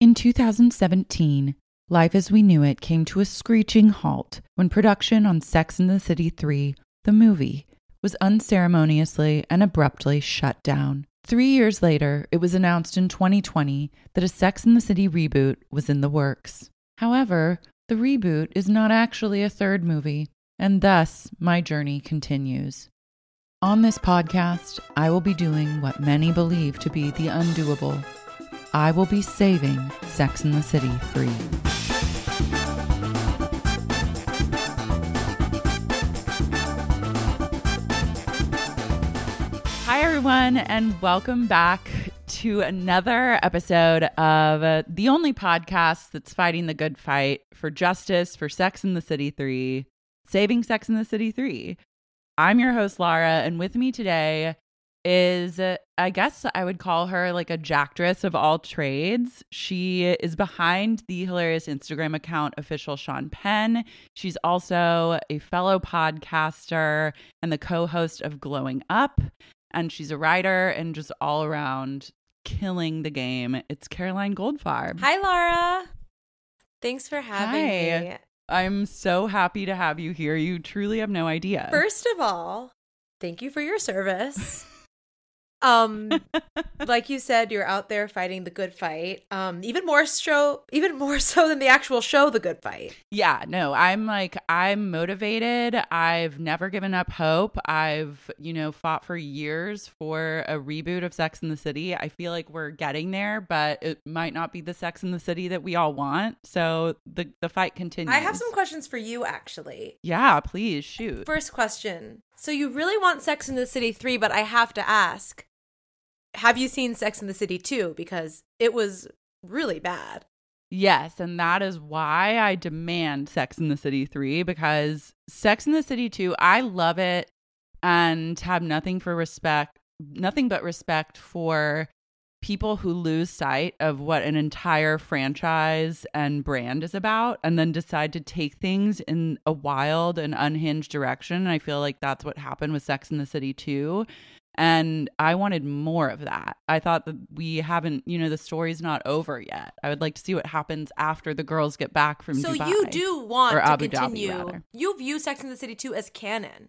In 2017, Life as We Knew It came to a screeching halt when production on Sex and the City 3, the movie, was unceremoniously and abruptly shut down. Three years later, it was announced in 2020 that a Sex and the City reboot was in the works. However, the reboot is not actually a third movie, and thus my journey continues. On this podcast, I will be doing what many believe to be the undoable. I will be saving Sex and the City free. Hi, everyone, and welcome back to another episode of uh, the only podcast that's fighting the good fight for justice for Sex and the City 3, Saving Sex and the City 3. I'm your host, Lara, and with me today is, uh, I guess I would call her like a jackdress of all trades. She is behind the hilarious Instagram account official Sean Penn. She's also a fellow podcaster and the co host of Glowing Up. And she's a writer and just all around killing the game. It's Caroline Goldfarb. Hi, Laura. Thanks for having Hi. me. I'm so happy to have you here. You truly have no idea. First of all, thank you for your service. Um, like you said, you're out there fighting the good fight. Um, even more so, even more so than the actual show, The Good Fight. Yeah, no, I'm like, I'm motivated. I've never given up hope. I've, you know, fought for years for a reboot of Sex in the City. I feel like we're getting there, but it might not be the Sex in the City that we all want. So the, the fight continues. I have some questions for you, actually. Yeah, please shoot. First question. So you really want Sex in the City 3, but I have to ask, have you seen Sex in the City 2? Because it was really bad. Yes, and that is why I demand Sex in the City 3 because Sex in the City 2, I love it and have nothing for respect, nothing but respect for people who lose sight of what an entire franchise and brand is about and then decide to take things in a wild and unhinged direction. And I feel like that's what happened with Sex in the City 2. And I wanted more of that. I thought that we haven't, you know, the story's not over yet. I would like to see what happens after the girls get back from so Dubai. you do want Or to Abu Dhabi, continue. rather. you view Sex in the City 2 as canon.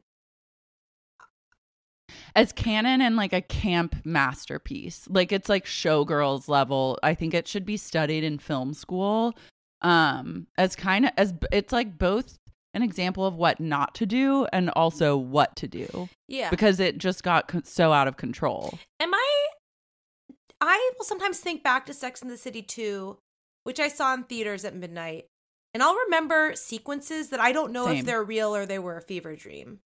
as canon and like a camp masterpiece. Like it's like showgirls level. I think it should be studied in film school. Um as kind of as it's like both an example of what not to do and also what to do Yeah. because it just got co- so out of control. Am I I will sometimes think back to Sex in the City 2, which I saw in theaters at midnight, and I'll remember sequences that I don't know Same. if they're real or they were a fever dream.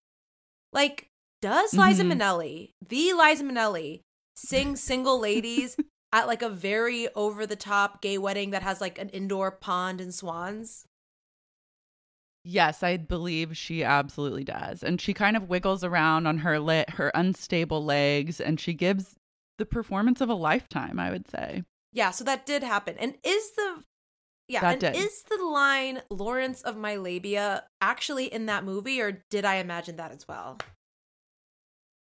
Like, does Liza Mhm. Minnelli, the Liza Minnelli, sing single ladies at like a very over the top gay wedding that has like an indoor pond and swans? Yes, I believe she absolutely does. And she kind of wiggles around on her le- her unstable legs and she gives the performance of a lifetime, I would say. Yeah, so that did happen. And is the yeah, That and did. is the line Lawrence of my labia actually in that movie or did I imagine that as well?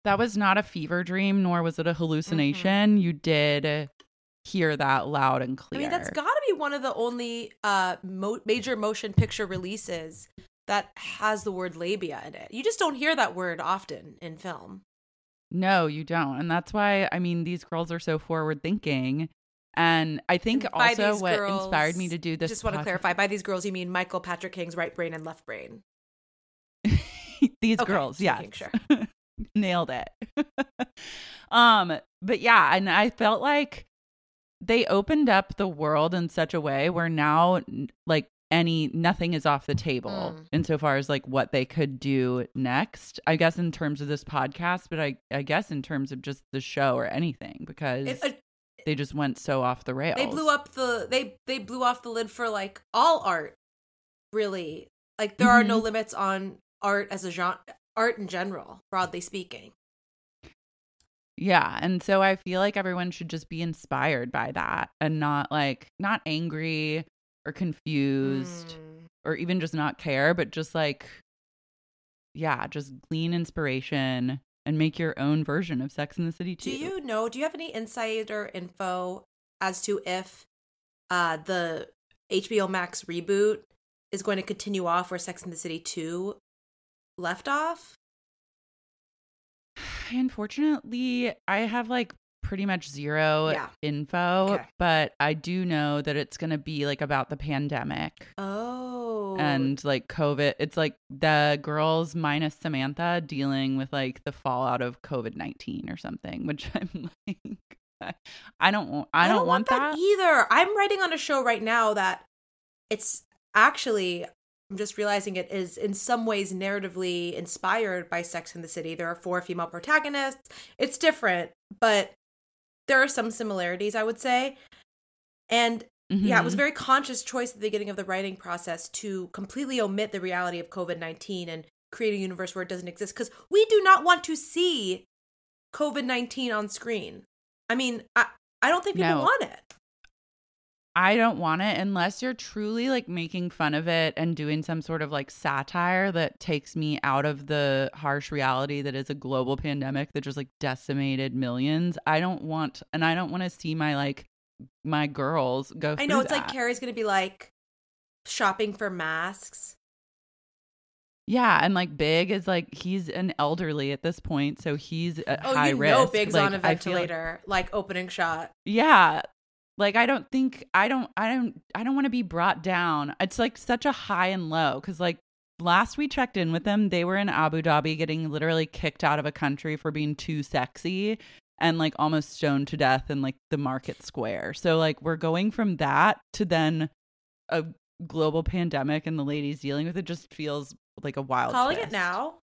That was not a fever dream, nor was it a hallucination. Mm-hmm. You did hear that loud and clear. I mean, that's got to be one of the only uh mo- major motion picture releases that has the word labia in it. You just don't hear that word often in film. no, you don't, and that's why I mean these girls are so forward thinking. And I think And also what girls- inspired me to do this. Just want to clarify by these girls, you mean Michael Patrick King's right brain and left brain. these Okay, girls, yes, sure. nailed it. um, but yeah, and I felt like they opened up the world in such a way where now, like any nothing is off the table Mm. insofar as like what they could do next. I guess in terms of this podcast, but I I guess in terms of just the show or anything because It, uh, They just went so off the rails. They blew up the they they blew off the lid for like all art. Really. Like there are no Mhm. limits on art as a genre art in general, broadly speaking. Yeah. And so I feel like everyone should just be inspired by that and not like, not angry or confused Mm. or even just not care, but just like, yeah, just glean inspiration and make your own version of Sex in the City too. Do you know, do you have any insider info as to if uh the HBO Max reboot is going to continue off where Sex in the City 2 left off? Unfortunately, I have like pretty much zero Yeah. info, Okay. but I do know that it's going to be like about the pandemic. Oh. and like COVID. It's like the girls minus Samantha dealing with like the fallout of COVID nineteen or something, which I'm like, I don't want. I, don't, want, that. either. I'm writing on a show right now that it's actually I'm just realizing it is in some ways narratively inspired by Sex in the City. There are four female protagonists. It's different, but there are some similarities, I would say. And yeah, it was a Mhm. very conscious choice at the beginning of the writing process to completely omit the reality of COVID 19 and create a universe where it doesn't exist because we do not want to see COVID 19 on screen. I mean, I, I don't think people No. want it. I don't want it unless you're truly like making fun of it and doing some sort of like satire that takes me out of the harsh reality that is a global pandemic that just like decimated millions. I don't want, and I don't want to see my like my girls go. I know it's like. Carrie's going to be like shopping for masks. Yeah, and like Big is like he's an elderly at this point, so he's at Oh, high you risk. know Big's on a Like, ventilator, like opening shot. yeah, like I don't think I don't I don't I don't want to be brought down. It's like such a high and low because like last we checked in with them, they were in Abu Dhabi getting literally kicked out of a country for being too sexy and like almost stoned to death in like the market square. So like we're going from that to then a global pandemic and the ladies dealing with it just feels like a wild Calling it now.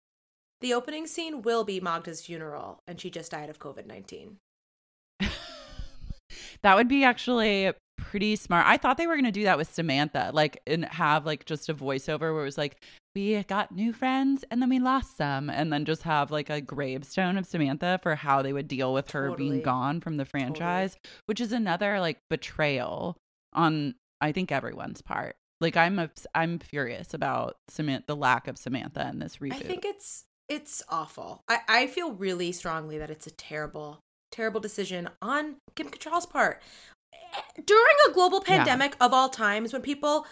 The opening scene will be Magda's funeral, and she just died of COVID 19. that would be actually pretty smart. I thought they were going to do that with Samantha, like and have like just a voiceover where it was like we got new friends and then we lost some and then just have like a gravestone of Samantha for how they would deal with her Totally. being gone from the franchise, which is another like betrayal on I think everyone's part. Like I'm I'm furious about Samantha the lack of Samantha in this reboot. I think it's it's awful. I, I feel really strongly that it's a terrible, terrible decision on Kim Cattrall's part. During a global Yeah. pandemic of all times, when people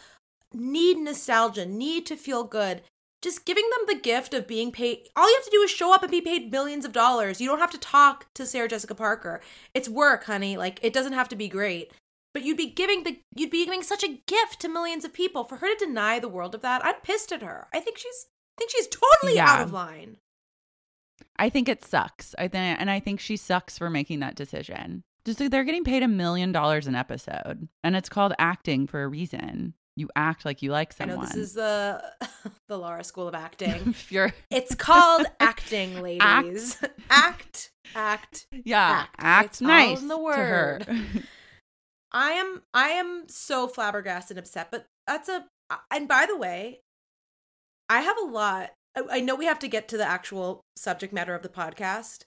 need nostalgia, need to feel good, just giving them the gift of being paid. All you have to do is show up and be paid millions of dollars. You don't have to talk to Sarah Jessica Parker. It's work, honey. Like it doesn't have to be great. But you'd be giving the you'd be giving such a gift to millions of people. For her to deny the world of that, I'm pissed at her. I think she's I think she's totally out of line. I think it sucks. I think, and I think she sucks for making that decision. Just like they're getting paid a million dollars an episode, and it's called acting for a reason. You act like you like someone. I know this is the the Laura School of Acting. you're, It's called acting, ladies. Act, act. yeah, act. act, nice in the to her. I am I am so flabbergasted and upset, but that's a and by the way, I have a lot. I, I know we have to get to the actual subject matter of the podcast,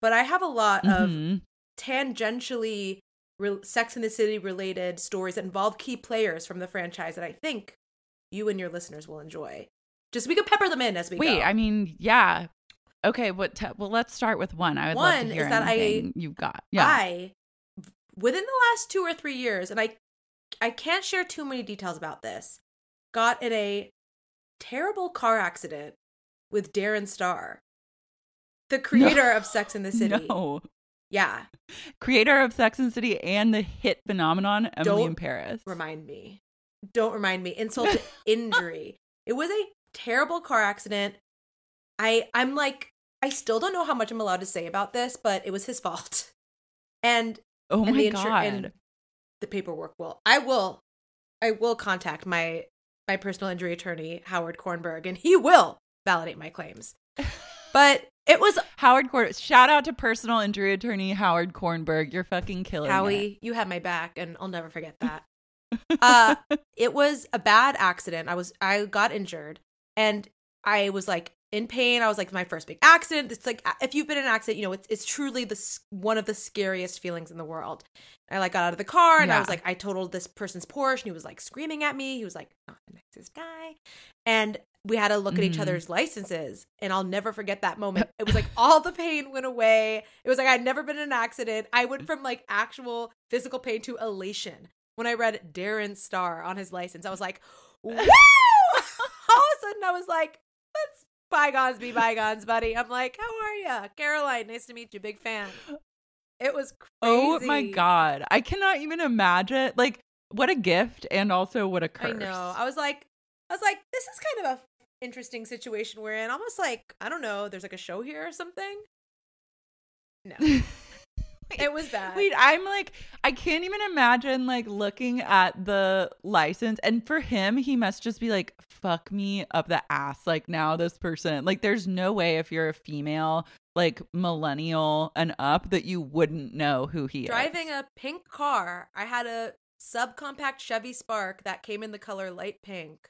but I have a lot of Mhm. tangentially re- Sex in the City related stories that involve key players from the franchise that I think you and your listeners will enjoy. Just we could pepper them in as we go. Wait, go. I mean, yeah. Okay, what? Te- well, let's start with one. I would love to hear is that I- you've got. Yeah, I within the last two or three years, and I I can't share too many details about this, got in a terrible car accident with Darren Star, the creator of Sex in the City. No, Yeah, creator of Sex and City and the hit phenomenon Emily Don't in Paris. remind me. Don't remind me. Insult to injury. It was a terrible car accident. I I'm like I still don't know how much I'm allowed to say about this, but it was his fault. And oh and my the insur- god. and the paperwork will I will I will contact my my personal injury attorney Howard Kornberg and he will validate my claims. but It was Howard Korn. Shout out to personal injury attorney Howard Kornberg. You're fucking killing Howie, it. you had my back, and I'll never forget that. uh, it was a bad accident. I was I got injured, and I was like in pain. I was like my first big accident. It's like if you've been in an accident, you know it's it's truly the one of the scariest feelings in the world. I like got out of the car and I was like, I totaled this person's Porsche, and he was like screaming at me. He was like, not the nicest guy, and we had to look at each Mhm. other's licenses, and I'll never forget that moment. It was like all the pain went away. It was like I'd never been in an accident. I went from like actual physical pain to elation when I read Darren Star on his license. I was like, woo! all of a sudden, I was like, let's bygones be bygones, buddy. I'm like, how are you, Caroline? Nice to meet you. Big fan. It was crazy. Oh my god. I cannot even imagine. Like, what a gift and also what a curse. I know. I was like, I was like, this is kind of a interesting situation we're in. Almost like I don't know. There's like a show here or something. No, it was bad. Wait, I'm like, I can't even imagine like looking at the license. And for him, he must just be like, fuck me up the ass. Like, now this person, like, there's no way if you're a female, like millennial and up, that you wouldn't know who he driving is. Driving a pink car. I had a subcompact Chevy Spark that came in the color light pink,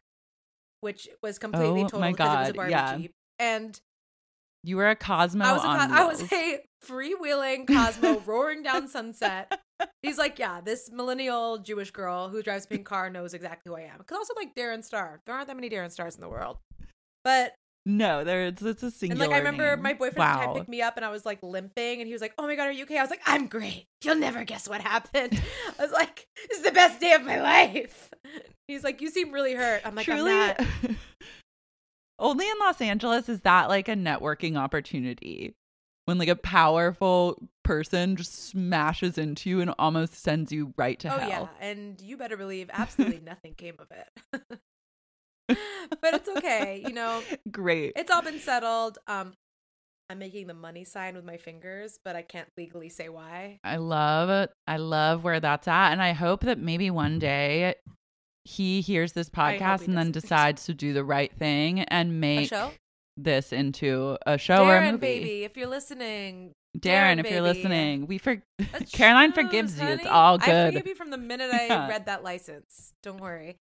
which was completely Oh total because it was a Barbie yeah. Jeep. And You were a Cosmo. I was a co- I was a freewheeling Cosmo roaring down Sunset. He's like, yeah, this millennial Jewish girl who drives a pink car knows exactly who I am. Because also like Darren Star, there aren't that many Darren Stars in the world. But No, there it's, it's a and singular. like I remember name. my boyfriend wow. tried to pick me up and I was like limping and he was like, "Oh my god, are you okay?" I was like, "I'm great. You'll never guess what happened." I was like, "This is the best day of my life." He's like, "You seem really hurt." I'm like, Truly, "I'm not." only in Los Angeles is that like a networking opportunity when like a powerful person just smashes into you and almost sends you right to oh hell. yeah, and you better believe absolutely nothing came of it. but it's okay, you know. Great. It's all been settled. Um I'm making the money sign with my fingers, but I can't legally say why. I love it. I love where that's at. And I hope that maybe one day he hears this podcast he and then decides to do the right thing and make show? This into a show or a Darren, movie. baby, if you're listening, Darren, Darren, if you're baby. listening, we for That's Caroline shows, forgives you. It's honey. all I good. forgive you from the minute I Yeah. read that license. Don't worry.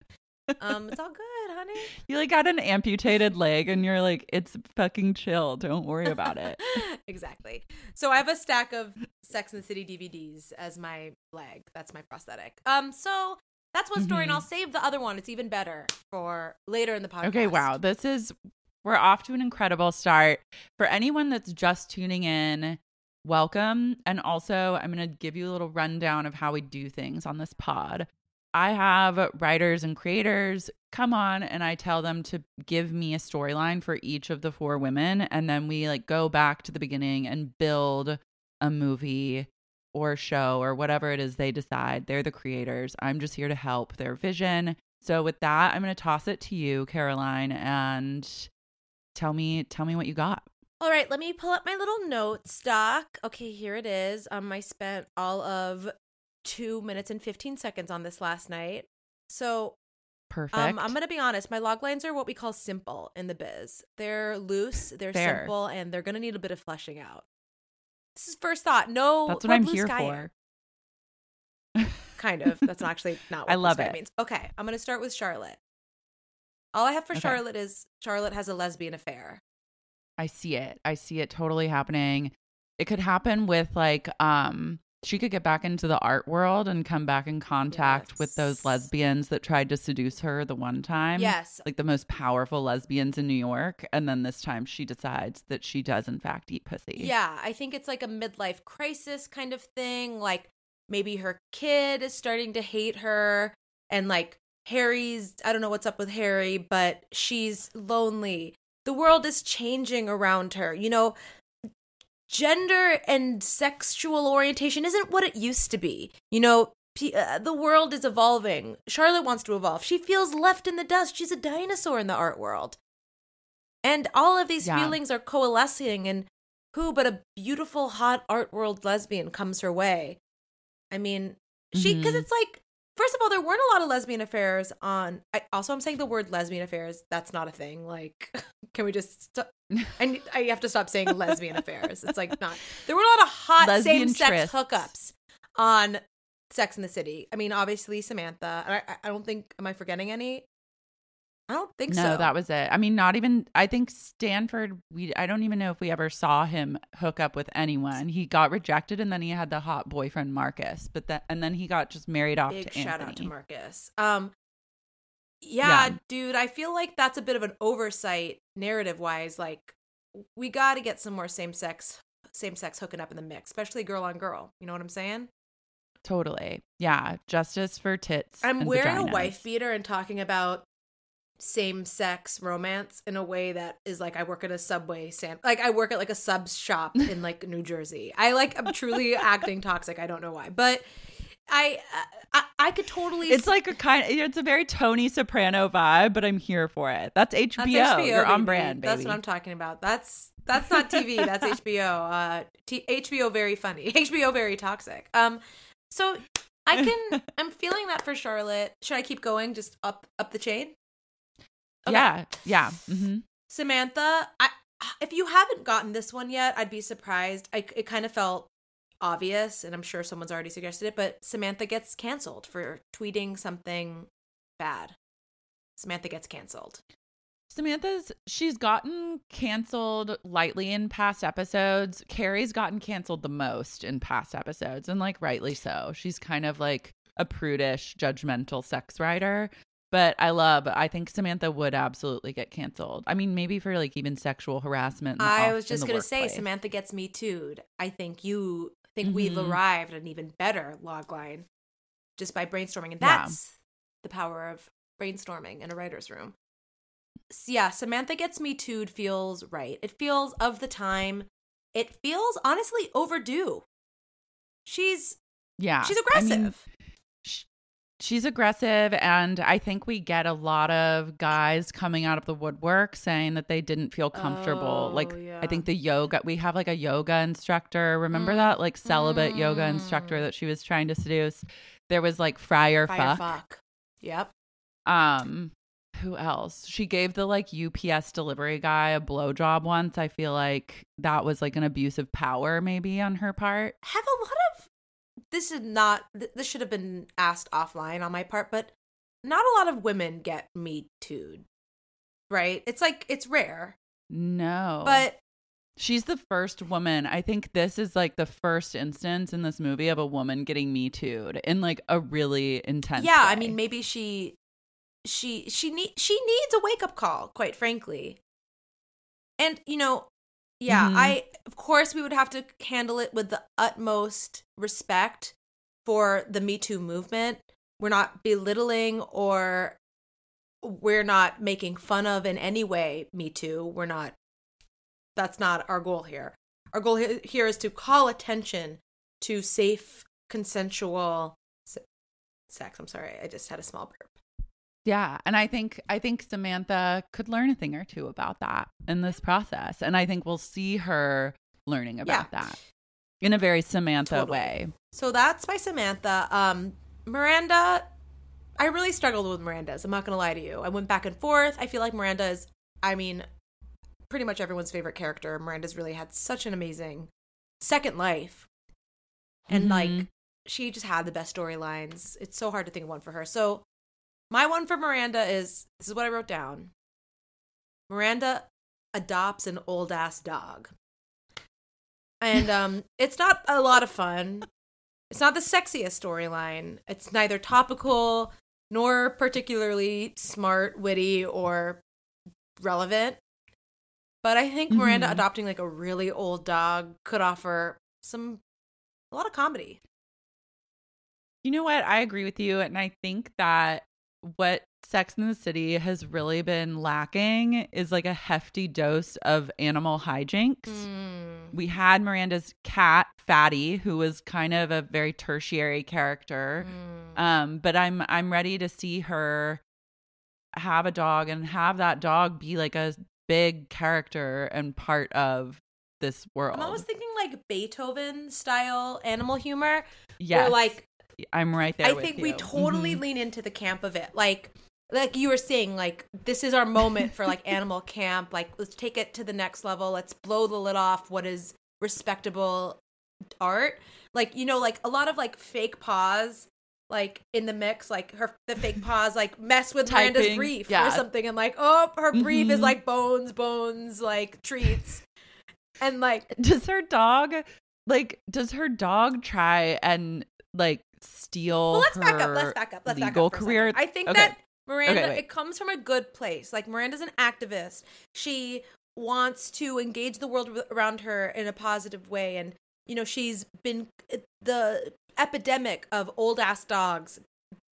Um, it's all good, honey. You like got an amputated leg and you're like, it's fucking chill. Don't worry about it. exactly. So I have a stack of Sex and the City DVDs as my leg. That's my prosthetic. Um, so that's one story, and Mhm. I'll save the other one. It's even better for later in the podcast. Okay, wow. This is we're off to an incredible start. For anyone that's just tuning in, welcome. And also, I'm going to give you a little rundown of how we do things on this pod. I have writers and creators come on and I tell them to give me a storyline for each of the four women and then we like go back to the beginning and build a movie or show or whatever it is they decide. They're the creators. I'm just here to help their vision. So with that, I'm going to toss it to you, Caroline, and tell me tell me what you got. All right, let me pull up my little note stock. Okay, here it is. Um, I spent all of two minutes and fifteen seconds on this last night. So Perfect. Um, I'm gonna be honest. My log lines are what we call simple in the biz. They're loose, they're Fair. simple, and they're gonna need a bit of fleshing out. This is first thought. No, That's what I'm here for. air. Kind of. That's actually not what I love it. means. Okay, I'm gonna start with Charlotte. All I have for Okay. Charlotte is Charlotte has a lesbian affair. I see it. I see it totally happening. It could happen with like um she could get back into the art world and come back in contact with those lesbians that tried to seduce her the one time. Yes. Like the most powerful lesbians in New York. And then this time she decides that she does in fact eat pussy. Yeah, I think it's like a midlife crisis kind of thing. Like maybe her kid is starting to hate her, and like Harry's, I don't know what's up with Harry, but she's lonely. The world is changing around her. You know, gender and sexual orientation isn't what it used to be. You know, uh, the world is evolving. Charlotte wants to evolve. She feels left in the dust. She's a dinosaur in the art world. And all of these Yeah. feelings are coalescing, and who but a beautiful, hot art world lesbian comes her way? I mean, she, because Mhm. it's like first of all, there weren't a lot of lesbian affairs on. I, also, I'm saying the word lesbian affairs. That's not a thing. Like, can we just? St- I I have to stop saying lesbian affairs. It's like not. There were a lot of hot same sex hookups on Sex in the City. I mean, obviously Samantha. I- I don't think. Am I forgetting any? I don't think no, so. No, that was it. I mean, not even. I think Stanford. We. I don't even know if we ever saw him hook up with anyone. He got rejected, and then he had the hot boyfriend Marcus. But that, and then he got just married off big to shout out to Marcus. Um, yeah, Yeah. dude, I feel like that's a bit of an oversight narrative wise. Like, we got to get some more same sex, same sex hooking up in the mix, especially girl on girl. You know what I'm saying? Totally. Yeah. Justice for tits. I'm and wearing a vaginas. wife beater and talking about same sex romance in a way that is like I work at a subway stand like I work at like a sub shop in like New Jersey. I like I'm truly acting toxic. I don't know why. But I I, I could totally It's like a kind. It's a very Tony Soprano vibe, but I'm here for it. That's HBO. That's HBO, You're on brand, baby. That's what I'm talking about. That's that's not TV. that's HBO. Uh, T- HBO very funny. HBO very toxic. Um, so I can. I'm feeling that for Charlotte. Should I keep going? Just up up the chain. Okay. Yeah. Yeah. hmm Samantha. I if you haven't gotten this one yet, I'd be surprised. I it kind of felt obvious, and I'm sure someone's already suggested it. But Samantha gets canceled for tweeting something bad. Samantha gets canceled. Samantha's she's gotten canceled lightly in past episodes. Carrie's gotten canceled the most in past episodes, and like rightly so. She's kind of like a prudish, judgmental sex writer. But I love. I think Samantha would absolutely get canceled. I mean, maybe for like even sexual harassment. I was just gonna say. Samantha gets me too'd. I think you think we've Mhm. arrived at an even better log line just by brainstorming, and Yeah. that's the power of brainstorming in a writer's room. S- yeah, Samantha gets me too'd feels right. It feels of the time. It feels honestly overdue. She's Yeah, she's I mean, aggressive. She's aggressive and i think we get a lot of guys coming out of the woodwork saying that they didn't feel comfortable Oh, like yeah. i think the yoga we have like a yoga instructor remember that like celibate yoga Mm. instructor that she was trying to seduce there was like friar, fuck. fuck. Yep. um who else she gave the like ups delivery guy a blowjob once i feel like that was like an abuse of power maybe on her part have a lot of this is not th- this should have been asked offline on my part but not a lot of women get me too right it's like it's rare no but She's the first woman. I think this is like the first instance in this movie of a woman getting me too'd in like a really intense. yeah i mean maybe she she she need she needs a wake up call quite frankly and you know yeah Mhm. i of course we would have to handle it with the utmost respect for the me too movement. We're not belittling or we're not making fun of in any way me too. We're not that's not our goal here. Our goal here is to call attention to safe consensual se- sex. I'm sorry i just had a small burp yeah, and I think I think Samantha could learn a thing or two about that in this process, and I think we'll see her learning about Yeah. that in a very Samantha Totally. way. So that's by Samantha. Um, Miranda, I really struggled with Miranda's. I'm not gonna lie to you. I went back and forth. I feel like Miranda is, I mean, pretty much everyone's favorite character. Miranda's really had such an amazing second life, and Mhm. like she just had the best storylines. It's so hard to think of one for her. So my one for Miranda is this is what I wrote down. Miranda adopts an old ass dog. And um it's not a lot of fun. It's not the sexiest storyline. It's neither topical nor particularly smart, witty, or relevant. But I think Miranda Mhm. adopting like a really old dog could offer some a lot of comedy. You know what? I agree with you. And I think that what Sex in the City has really been lacking is like a hefty dose of animal hijinks. Mm. We had Miranda's cat, Fatty, who was kind of a very tertiary character. Mm. Um, but I'm I'm ready to see her have a dog and have that dog be like a big character and part of this world. I'm almost thinking like Beethoven style animal humor. Yeah. Where like I'm right there. I with think we you. totally Mhm. lean into the camp of it. Like like you were saying, like this is our moment for like animal camp. Like let's take it to the next level. Let's blow the lid off what is respectable art. Like, you know, like a lot of like fake paws like in the mix, like her the fake paws like mess with Miranda's brief yeah. or something and like, oh her brief is Mhm. like bones, bones, like treats. And like Does her dog like? Does her dog try and like steal? Well, let's back up. Let's back up. Let's back legal up career. second. I think Okay. that Miranda, Okay, it comes from a good place. Like Miranda's an activist. She wants to engage the world around her in a positive way, and you know she's been eh, the epidemic of old ass dogs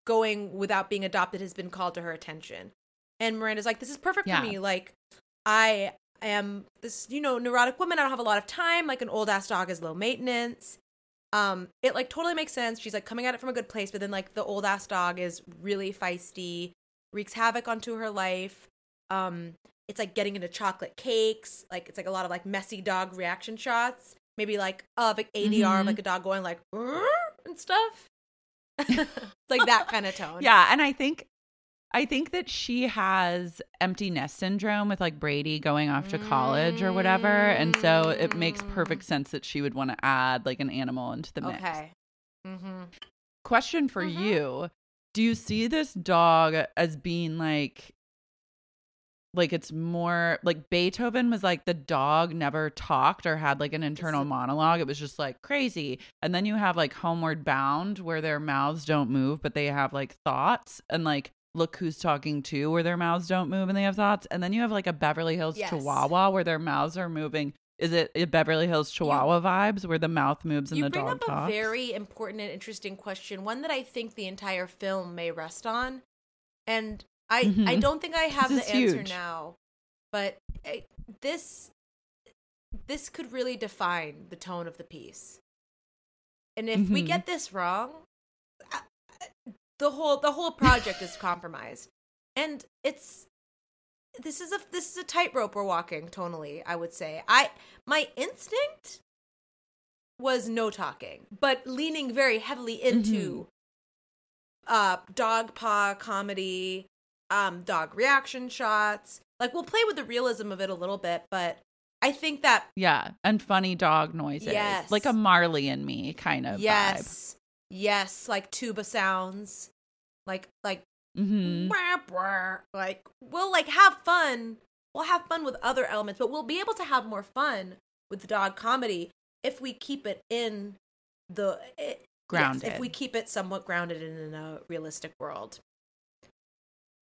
going without being adopted has been called to her attention. And Miranda's like, this is perfect Yeah. for me. Like, I am this, you know, neurotic woman. I don't have a lot of time. Like, an old ass dog is low maintenance. Um, it like totally makes sense. She's like coming at it from a good place, but then like the old ass dog is really feisty, wreaks havoc onto her life. Um, it's like getting into chocolate cakes. Like it's like a lot of like messy dog reaction shots. Maybe like of like ADR of Mhm. like a dog going like and stuff. It's like that kind of tone. Yeah, and I think I think that she has empty nest syndrome with like Brady going off to college or whatever, and so it makes perfect sense that she would want to add like an animal into the mix. Okay. Mm-hmm. Question for Mhm. you: Do you see this dog as being like? Like it's more like Beethoven was like the dog never talked or had like an internal monologue. It was just like crazy. And then you have like Homeward Bound where their mouths don't move, but they have like thoughts. And like Look Who's Talking Too where their mouths don't move and they have thoughts. And then you have like a Beverly Hills Yes. Chihuahua where their mouths are moving. Is it a Beverly Hills Chihuahua vibes where the mouth moves and the dog talks? you the bring up a very important and interesting question, one that I think the entire film may rest on, and I I Mhm. don't think I have the This is answer huge. now, but I, this this could really define the tone of the piece. And if we Mhm. get this wrong, I- I- the whole the whole project is compromised, and it's this is a this is a tightrope we're walking tonally. I would say I my instinct was no talking, but leaning very heavily into uh dog paw comedy, um dog reaction shots. Like we'll play with the realism of it a little bit, but I think that Yeah, and funny dog noises. Yes. Like a Marley and me kind of yes, yes, like tuba sounds, like like hmm Wah, wah. like we'll like have fun we'll have fun with other elements but we'll be able to have more fun with dog comedy if we keep it in the it, yes, Grounded. if we keep it somewhat grounded in, in a realistic world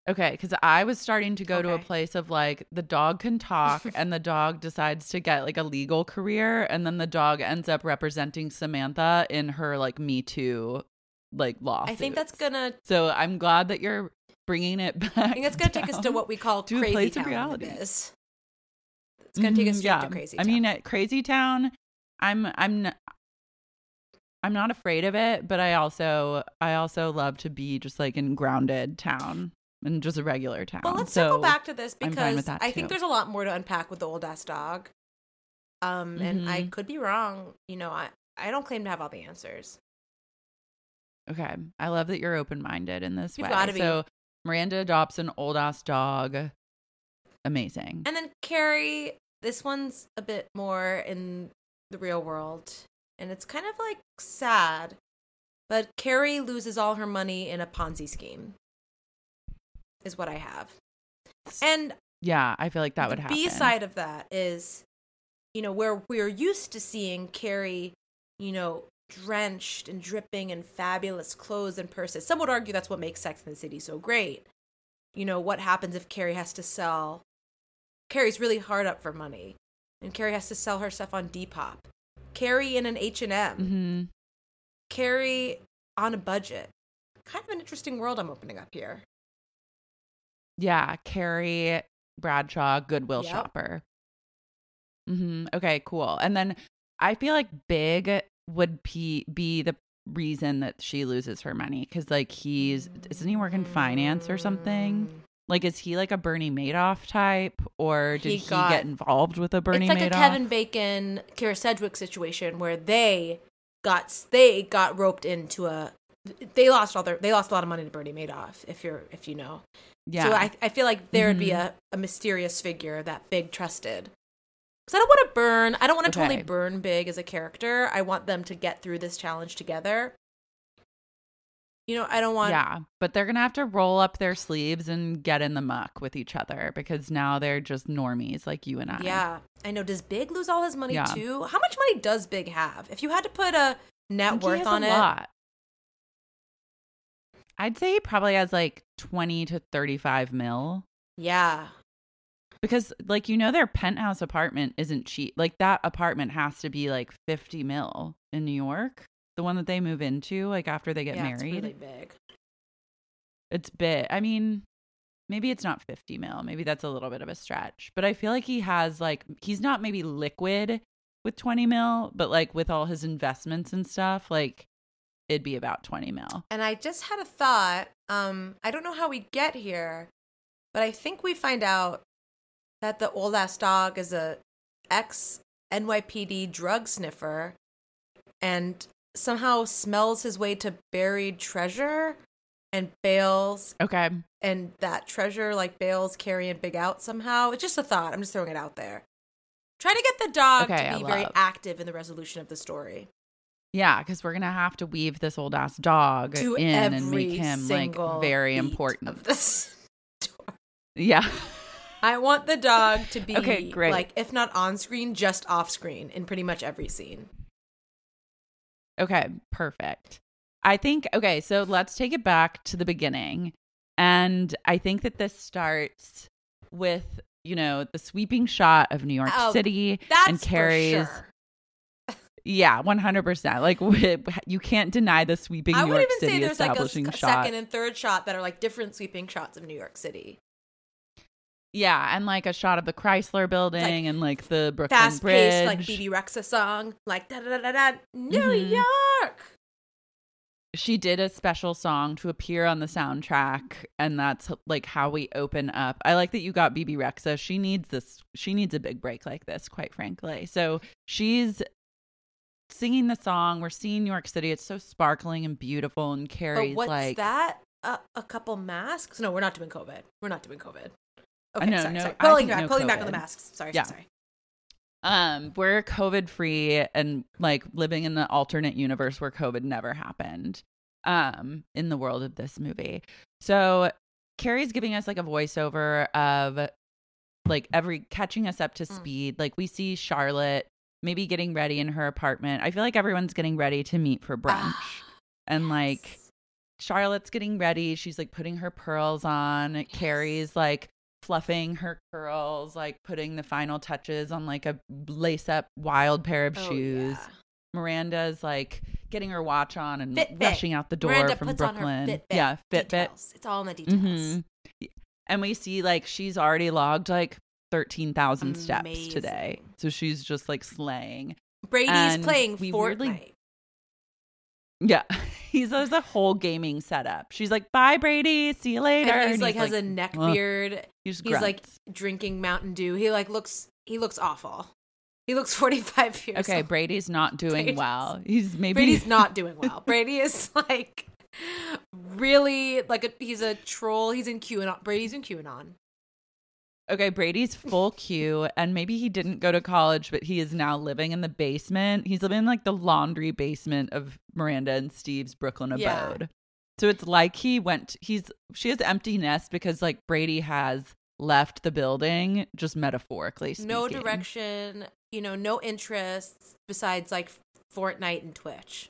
Okay, because I was starting to go to a place of like the dog can talk and the dog decides to get like a legal career and then the dog ends up representing Samantha in her like Me Too like law. i think that's gonna So I'm glad that you're bringing it back. i think that's gonna take us to what we call to a crazy place of town reality. Is. it's gonna take us Mhm, straight to crazy Town. I mean, at Crazy Town, I'm I'm n- I'm not afraid of it, but I also I also love to be just like in grounded town and just a regular town. Well, let's so, circle back to this because I think there's a lot more to unpack with the old ass dog. Um, and I Mhm. could be wrong. You know, I I don't claim to have all the answers. Okay, I love that you're open minded in this You've way. gotta be. So Miranda adopts an old ass dog. Amazing. And then Carrie, this one's a bit more in the real world, and it's kind of like sad. But Carrie loses all her money in a Ponzi scheme. Is what I have. And yeah, I feel like that would the happen. B side of that is, you know, where we're used to seeing Carrie, you know, drenched and dripping in fabulous clothes and purses. Some would argue that's what makes Sex and the City so great. You know, what happens if Carrie has to sell? Carrie's really hard up for money, and Carrie has to sell her stuff on Depop. Carrie in an H and M. hmm Carrie on a budget. Kind of an interesting world I'm opening up here. Yeah, Carrie Bradshaw, Goodwill Yep. shopper. hmm Okay, cool. And then I feel like Big would be, be the reason that she loses her money because, like, he's isn't he work in finance or something? Like, is he like a Bernie Madoff type, or did He he, got- get involved with a Bernie it's like Madoff? a Kevin Bacon, Kyra Sedgwick situation where they got they got roped into a they lost all their they lost a lot of money to Bernie Madoff. If you're if you know, Yeah. So I I feel like there would be mm-hmm. a, a mysterious figure that Big trusted. Because I don't want to burn. I don't want to Okay. totally burn Big as a character. I want them to get through this challenge together. You know, I don't want. yeah, but they're gonna have to roll up their sleeves and get in the muck with each other because now they're just normies like you and I. Yeah, I know. Does Big lose all his money Yeah. too? How much money does Big have? If you had to put a net worth has on a it, lot. I'd say he probably has like twenty to thirty-five mil yeah, because, like, you know, their penthouse apartment isn't cheap. Like that apartment has to be like fifty mil in New York. The one that they move into, like after they get yeah, it's married, really big. it's big. I mean, maybe it's not 50 mil. Maybe that's a little bit of a stretch. But I feel like he has like he's not maybe liquid with 20 mil, but like with all his investments and stuff, like it'd be about 20 mil. And I just had a thought. Um, I don't know how we get here, but I think we find out that the old ass dog is a ex NYPD drug sniffer and somehow smells his way to buried treasure and bails Okay. and that treasure like bails carrying Big out somehow. It's just a thought. I'm just throwing it out there. Try to get the dog Okay, to be very active in the resolution of the story. Yeah, because we're gonna have to weave this old ass dog To in and make him like very important. Of this Yeah. I want the dog to be Okay, great. like if not on screen, just off screen in pretty much every scene. Okay, perfect. I think okay, so let's take it back to the beginning. And I think that this starts with, you know, the sweeping shot of New York Oh, City That's and Carrie's. Yeah, 100%. Like you can't deny the sweeping I New would York even City say there's like a establishing shot. second and third shot that are like different sweeping shots of New York City. Yeah, and like a shot of the Chrysler building and like the Brooklyn Fast Bridge. paced, like Bebe Rexha song, like da da da da New Mhm. York. she did a special song to appear on the soundtrack and that's like how we open up i like that you got Bebe Rexha she needs this she needs a big break like this quite frankly so she's singing the song we're seeing new york city it's so sparkling and beautiful and carrie's what's like that? Uh, a couple masks? No, we're not doing COVID. We're not doing COVID. Okay, no, sorry, no, sorry. Pulling back, no pulling back on the masks. Sorry, Yeah. sorry, um we're covid free and like living in the alternate universe where covid never happened um in the world of this movie so carrie's giving us like a voiceover of like every catching us up to Mm. speed like we see charlotte maybe getting ready in her apartment i feel like everyone's getting ready to meet for brunch and like Charlotte's getting ready. She's like putting her pearls on. Carrie's like fluffing her curls, like putting the final touches on like a lace up wild pair of Oh, shoes. yeah. Miranda's like getting her watch on and Fitbit. rushing out the door Miranda from puts on her Brooklyn. Fitbit yeah, Fitbit. Details. It's all in the details. Mhm. And we see like she's already logged like 13,000 steps today. So she's just like slaying. Brady's And playing Fortnite. weirdly- Yeah. He's has a whole gaming setup. She's like, bye, Brady. See you later. and he's And like has a neck beard. He just He's like drinking Mountain Dew. He like looks he looks awful. He looks 45 years okay, old. Brady's not doing Brady's- well. He's maybe Brady's not doing well. Brady is like really like a, he's a troll. He's in QAnon. Brady's in QAnon. Okay, Brady's full Q, and maybe he didn't go to college, but he is now living in the basement. He's living in like the laundry basement of Miranda and Steve's Brooklyn abode. Yeah. So it's like he went. He's she has empty nest because like Brady has left the building, just metaphorically. Speaking. No direction, you know, no interests besides like Fortnite and Twitch.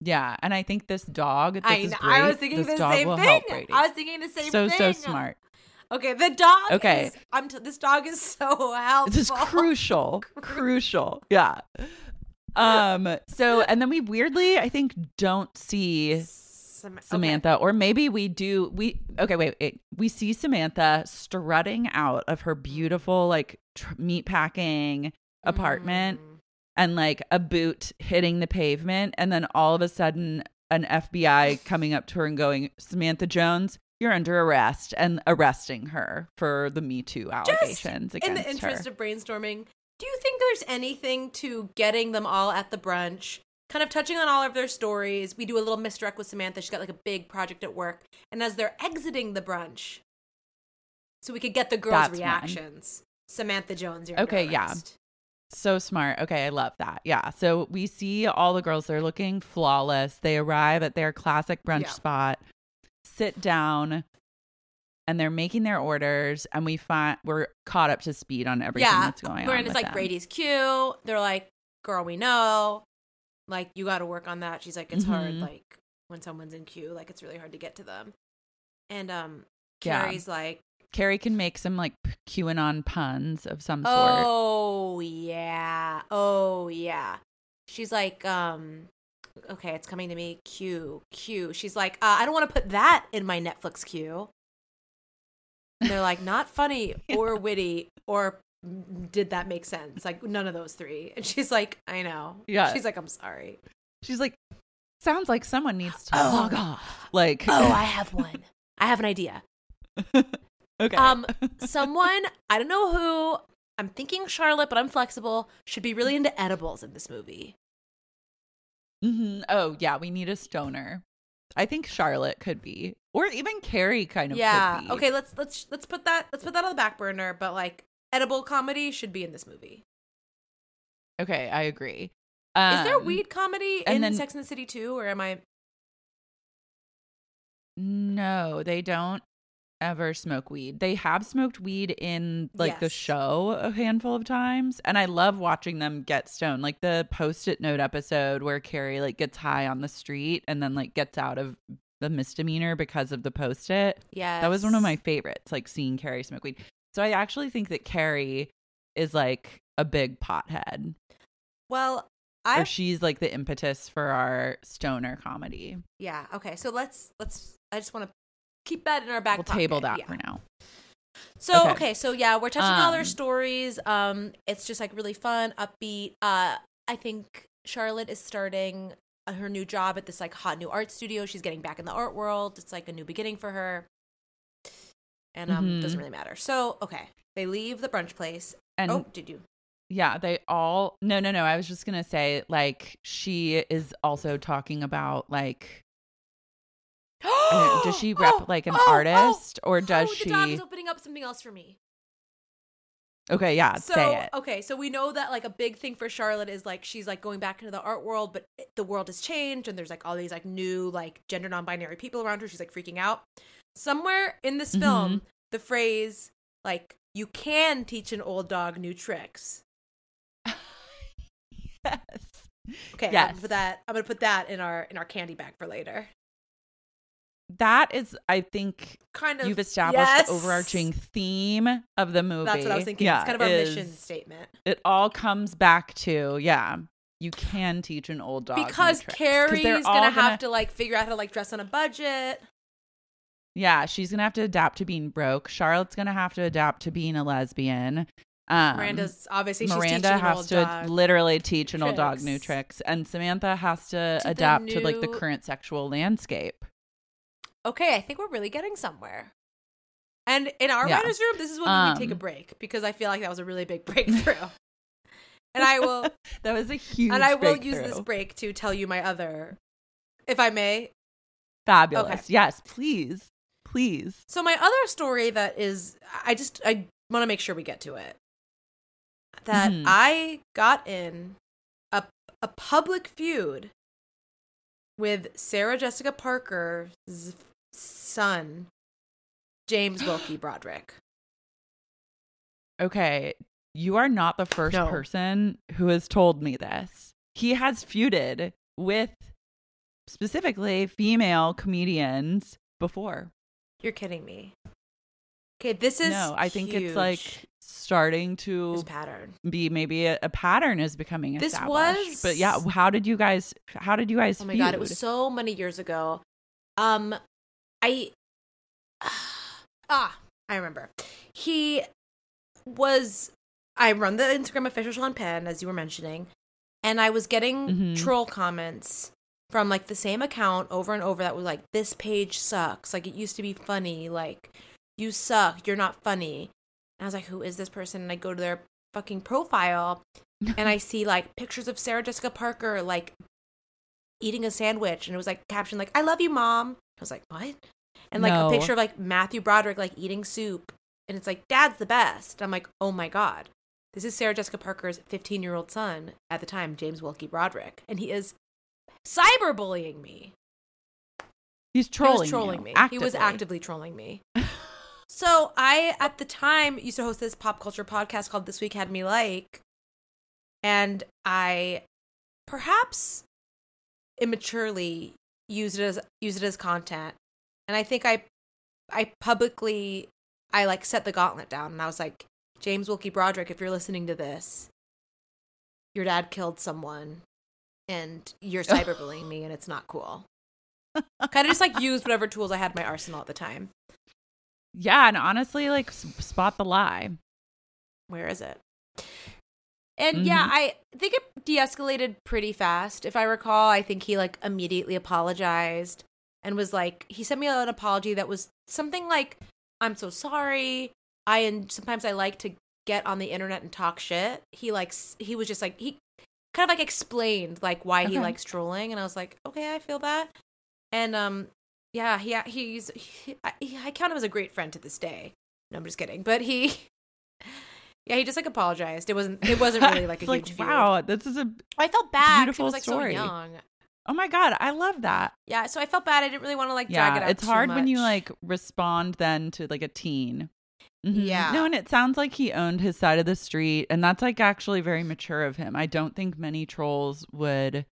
Yeah, and I think this dog. This I is great. I was thinking the same thing. I was thinking the same so thing. so smart. Okay, the dog. Okay. is, I'm t- this dog is so helpful. This is crucial. crucial. Yeah. Um. So, and then we weirdly, I think, don't see Sam- okay. Samantha, or maybe we do. We okay. Wait, wait. We see Samantha strutting out of her beautiful, like tr- meat packing apartment, Mm. and like a boot hitting the pavement, and then all of a sudden, an FBI coming up to her and going, "Samantha Jones." You're under arrest and arresting her for the Me Too Just allegations in against the interest her. of brainstorming, do you think there's anything to getting them all at the brunch kind of touching on all of their stories. We do a little misdirect with Samantha. She's got like a big project at work. And as they're exiting the brunch, so we could get the girls' That's reactions. Samantha Jones, you're Okay, yeah. So smart. Okay, I love that. Yeah. So we see all the girls, they're looking flawless. They arrive at their classic brunch Yeah. spot, sit down, and they're making their orders, and we find we're caught up to speed on everything yeah, that's going on. Miranda's with like them. Brady's cute. They're like, girl, we know. Like you got to work on that. She's like, it's hard. Mhm. Like when someone's in queue, like it's really hard to get to them. And um, Yeah. Carrie's like, Carrie can make some like QAnon puns of some sort. oh yeah, oh yeah. She's like, um, okay, it's coming to me. Q, Q. She's like, uh, I don't want to put that in my Netflix queue. And they're like, not funny or witty or did that make sense? Like none of those three. And she's like, I know. Yeah. She's like, I'm sorry. She's like, sounds like someone needs to Oh. log off. Like, Oh, I have one. I have an idea. okay. Um, someone I don't know who. I'm thinking Charlotte, but I'm flexible. Should be really into edibles in this movie. Hmm Oh yeah, we need a stoner. I think Charlotte could be, or even Carrie kind of. yeah. Could be. Okay. Let's let's let's put that let's put that on the back burner. But like edible comedy should be in this movie. Okay, I agree. Is there Um, weed comedy in then- Sex and the City 2, or am I? No, they don't ever smoke weed. They have smoked weed in like the show a handful of times, and I love watching them get stoned. Like the post-it note episode where Carrie like gets high on the street and then like gets out of the misdemeanor because of the post-it. Yeah. That was one of my favorites, like seeing Carrie smoke weed. So I actually think that Carrie is like a big pothead. Well, or I she's like the impetus for our stoner comedy. yeah. Okay. So let's let's. I just want to keep that in our back. we'll table that Yeah. for now. So Okay. okay. so yeah, we're touching on all their Um, stories. Um, it's just like really fun, upbeat. Uh, I think Charlotte is starting uh, her new job at this like hot new art studio. She's getting back in the art world. It's like a new beginning for her, and um, Mhm. doesn't really matter. So okay, they leave the brunch place. And oh, did you? yeah, they all no no no. I was just gonna say like she is also talking about like I don't know, does she rep Oh, like an oh, oh, artist or does oh, she The dog is opening up something else for me. Okay, yeah, so say it. okay so we know that like a big thing for charlotte is like she's like going back into the art world but it- the world has changed and there's like all these like new like gender non-binary people around her she's like freaking out somewhere in this Mhm. film the phrase like you can teach an old dog new tricks yes. okay I'm Yes. gonna put that i'm gonna put that in our in our candy bag for later That is I think kind of you've established yes. the overarching theme of the movie. that's what i was thinking Yeah, it's kind of our is- mission statement It all comes back to, yeah, you can teach an old dog because tricks. 'Cause carrie's they're gonna, have to like figure out how to like dress on a budget Yeah, she's gonna have to adapt to being broke. Charlotte's gonna have to adapt to being a lesbian. Um, miranda's obviously she's Miranda has to dog. literally teach an old dog new tricks. tricks, and Samantha has to, To adapt to like the current sexual landscape. Okay, I think we're really getting somewhere. And in our Yeah. writers' room, this is when we take a Um, break because I feel like that was a really big breakthrough. and I will That was a huge. and I will use this break to tell you my other, if I may. Fabulous. Okay. Yes, please, please. So my other story that is, I just I want to make sure we get to it. That Mhm. I got in a a public feud with Sarah Jessica Parker's son, James Wilkie Broderick. Okay, you are not the first No. person who has told me this. He has feuded with specifically female comedians before. You're kidding me. Okay, this is no, I think it's like starting to This pattern. be maybe a, a pattern is becoming This established. was- but yeah, how did you guys? How did you guys? Oh my god, it was so many years ago. Um, I ah, I remember. He was. I run the Instagram official Sean Penn, as you were mentioning, and I was getting Mhm. troll comments from like the same account over and over that was like, "This page sucks. Like it used to be funny. Like you suck. You're not funny." And I was like, "Who is this person?" And I go to their fucking profile, and I see like pictures of Sarah Jessica Parker like eating a sandwich and it was like captioned like I love you mom. I was like, "What?" And like No. a picture of like Matthew Broderick like eating soup and it's like dad's the best. I'm like, "Oh my god." This is Sarah Jessica Parker's 15-year-old son at the time, James Wilkie Broderick, and he is cyberbullying me. He's He trolling. was trolling you, me. He was actively. actively trolling me. so I, at the time, used to host this pop culture podcast called This Week Had Me Like, and I perhaps immaturely used it as used it as content, and I think I, I publicly, I like set the gauntlet down, and I was like, James Wilkie Broderick, if you're listening to this, your dad killed someone, and you're cyberbullying me, and it's not cool kind of just like used whatever tools I had in my arsenal at the time. Yeah, and honestly, like spot the lie. Where is it? And yeah, Mhm. I think it de-escalated pretty fast. If I recall, I think he like immediately apologized and was like he sent me an apology that was something like I'm so sorry. I and sometimes I like to get on the internet and talk shit. He likes he was just like he kind of like explained like why he likes trolling and I was like, "Okay, I feel that." And um yeah, he he's he, I, he, I count him as a great friend to this day. No, I'm just kidding. But he Yeah, he just like apologized. It wasn't it wasn't really like a It's huge feud. wow, this is a I felt bad beautiful was like story. so young. Oh my god, I love that. Yeah, so I felt bad. I didn't really want to like drag it Yeah, out. it's hard when you like respond then to like a teen. Mhm. Yeah. No, and it sounds like he owned his side of the street, and that's like actually very mature of him. I don't think many trolls would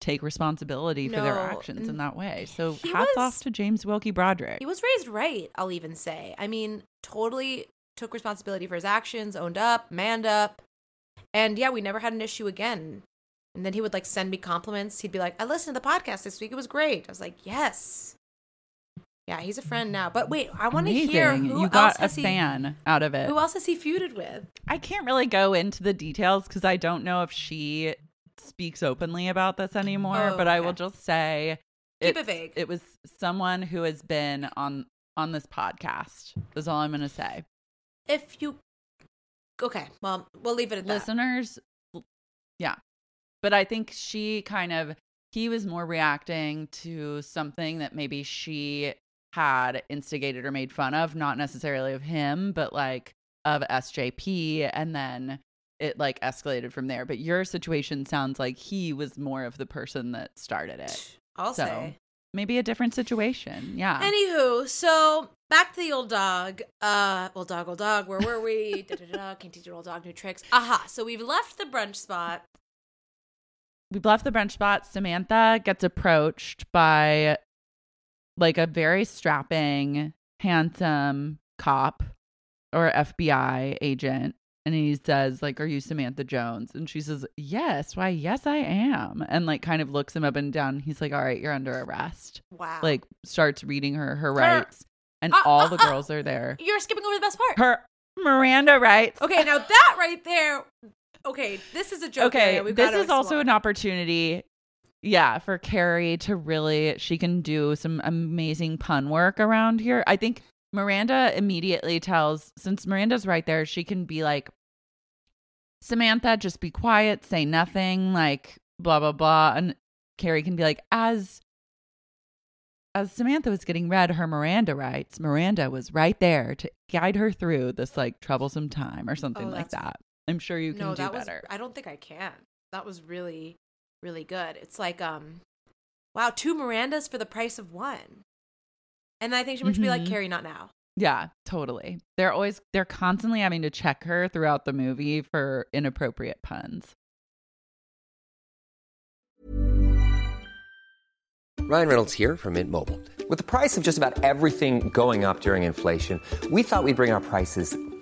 take responsibility for their actions in that way. So he hats was- off to James Wilkie Broderick. He was raised right, I'll even say. I mean, totally took responsibility for his actions, owned up, manned up. And yeah, we never had an issue again. And then he would like send me compliments. He'd be like, I listened to the podcast this week. It was great. I was like, yes. Yeah, he's a friend now. But wait, I want to hear who you else got a has he, fan out of it. Who else has he feuded with? I can't really go into the details because I don't know if she speaks openly about this anymore. Oh, but I will just say, Keep it vague. It was someone who has been on on this podcast. Is all I'm going to say. If you Okay, well, we'll leave it at that. Listeners, yeah, but I think she kind of he was more reacting to something that maybe she had instigated or made fun of, not necessarily of him, but like of SJP, and then it like escalated from there. But your situation sounds like he was more of the person that started it. I'll so say. maybe a different situation. Yeah. Anywho, so back to the old dog. Uh, old dog, old dog. Where were we? da, da, da, can't teach an old dog new tricks. Aha. So we've left the brunch spot. We left the brunch spot. Samantha gets approached by like a very strapping, handsome cop or FBI agent. And he says, like, are you Samantha Jones? And she says, yes. Why, yes, I am. And like kind of looks him up and down. He's like, all right, you're under arrest. Wow. Like starts reading her her rights. And Uh, all uh, the uh, girls are there. you're skipping over the best part. Her Miranda rights. Okay, now that right there. Okay, this is a joke. okay, we've this is also an opportunity, yeah, for Carrie to really she can do some amazing pun work around here. I think Miranda immediately tells since Miranda's right there, she can be like, Samantha, just be quiet, say nothing, like blah blah blah, and Carrie can be like, as as Samantha was getting read her Miranda rights, Miranda was right there to guide her through this like troublesome time or oh, something Oh, like that. I'm sure you can no, do better. was. I don't think I can. That was really, really good. It's like, um, wow, two Mirandas for the price of one. And I think she should be like, Mhm. Carrie, not now. Yeah, totally. They're always they're constantly having to check her throughout the movie for inappropriate puns. Ryan Reynolds here from Mint Mobile. With the price of just about everything going up during inflation, we thought we'd bring our prices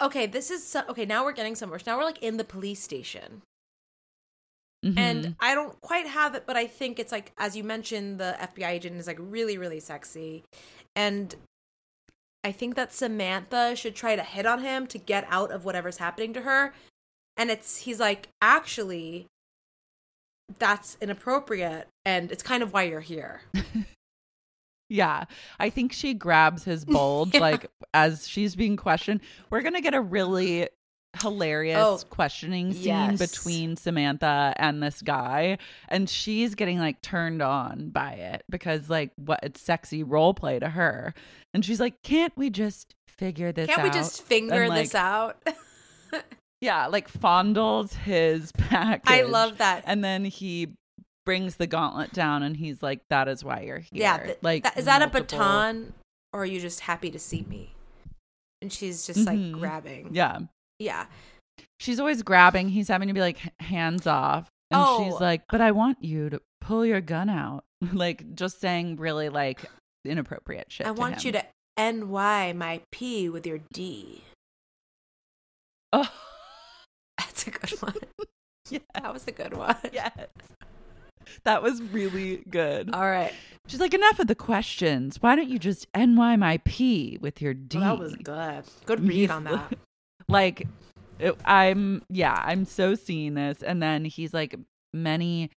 Okay, this is so, okay. Now we're getting somewhere. So now we're like in the police station, And Mhm. I don't quite have it, but I think it's like, as you mentioned, the FBI agent is like really, really sexy. And I think that Samantha should try to hit on him to get out of whatever's happening to her. And it's, he's like, actually, that's inappropriate. And it's kind of why you're here. Yeah, I think she grabs his bulge Yeah. like as she's being questioned. We're gonna get a really hilarious Oh, questioning scene yes. between Samantha and this guy, and she's getting like turned on by it because like what it's sexy role play to her, and she's like, "Can't we just figure this Can't out?" we just finger And, this out? Yeah, like fondles his package. I love that. and then he brings the gauntlet down, and he's like, "That is why you're here." yeah. th- like, that- is that a baton or are you just happy to see me? And she's just like Mhm. grabbing. Yeah. Yeah. she's always grabbing. He's having to be like hands off. And Oh. she's like, but I want you to pull your gun out. like just saying really like inappropriate shit. I to want you to NY my P with your D. Oh, That's a good one. yeah. That was a good one. Yes. That was really good. All right. She's like, enough of the questions. Why don't you just NY my P with your D? Well, that was good. Good read on that. like it, i'm yeah i'm so seeing this and then he's like many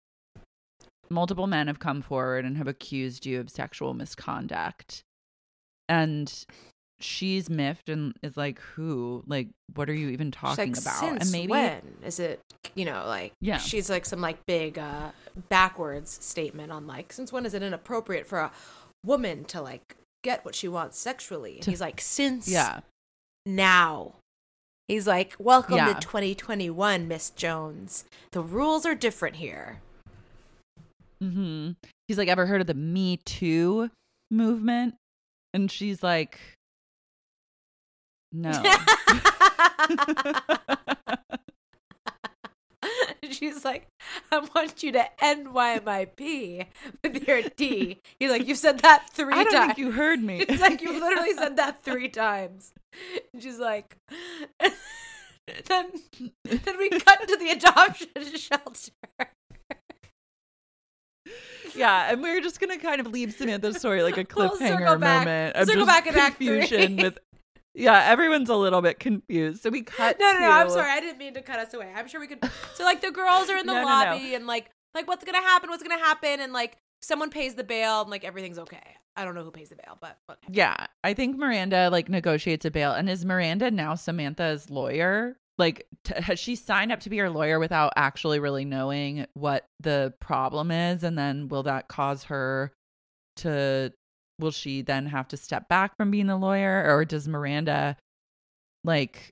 multiple men have come forward and have accused you of sexual misconduct and she's miffed and is like who like what are you even talking like, about and maybe when is it? You know, like Yeah. She's like some like big uh backwards statement on like since when is it inappropriate for a woman to like get what she wants sexually? And he's like since yeah now. He's like, welcome Yeah. to 2021, Miss Jones. The rules are different here. hmm he's like ever heard of the me too movement and she's like no She's like, I want you to NYMIP with your D. He's like, you've said that three times. i don't times. think you heard me It's like you literally said that three times. And she's like, then, then we cut to the adoption shelter. Yeah, and we are just gonna kind of leave Samantha's story like a We'll cliffhanger back- moment of circle back in act three. confusion with. Yeah, everyone's a little bit confused. So we cut. No, no, no. I'm sorry. I didn't mean to cut us away. I'm sure we could. So like the girls are in the No, no, no. lobby and like like what's gonna happen? What's gonna happen? And like someone pays the bail and like everything's okay. I don't know who pays the bail, but okay. Yeah, I think Miranda like negotiates a bail, and is Miranda now Samantha's lawyer? Like, t- has she signed up to be her lawyer without actually really knowing what the problem is, and then will that cause her to? Will she then have to step back from being a lawyer, or does Miranda like?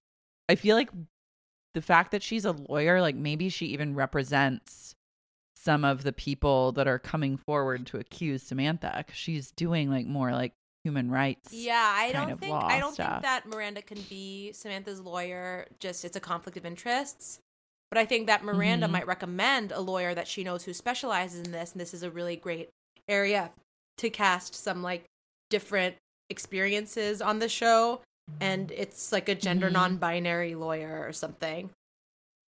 I feel like the fact that she's a lawyer, like maybe she even represents some of the people that are coming forward to accuse Samantha cuz she's doing like more like human rights. Yeah, I don't think I don't stuff. think that Miranda can be Samantha's lawyer. Just it's a conflict of interests. But I think that Miranda Mhm. might recommend a lawyer that she knows who specializes in this, and this is a really great area to cast some like different experiences on the show. And it's like a gender Mhm. non-binary lawyer or something.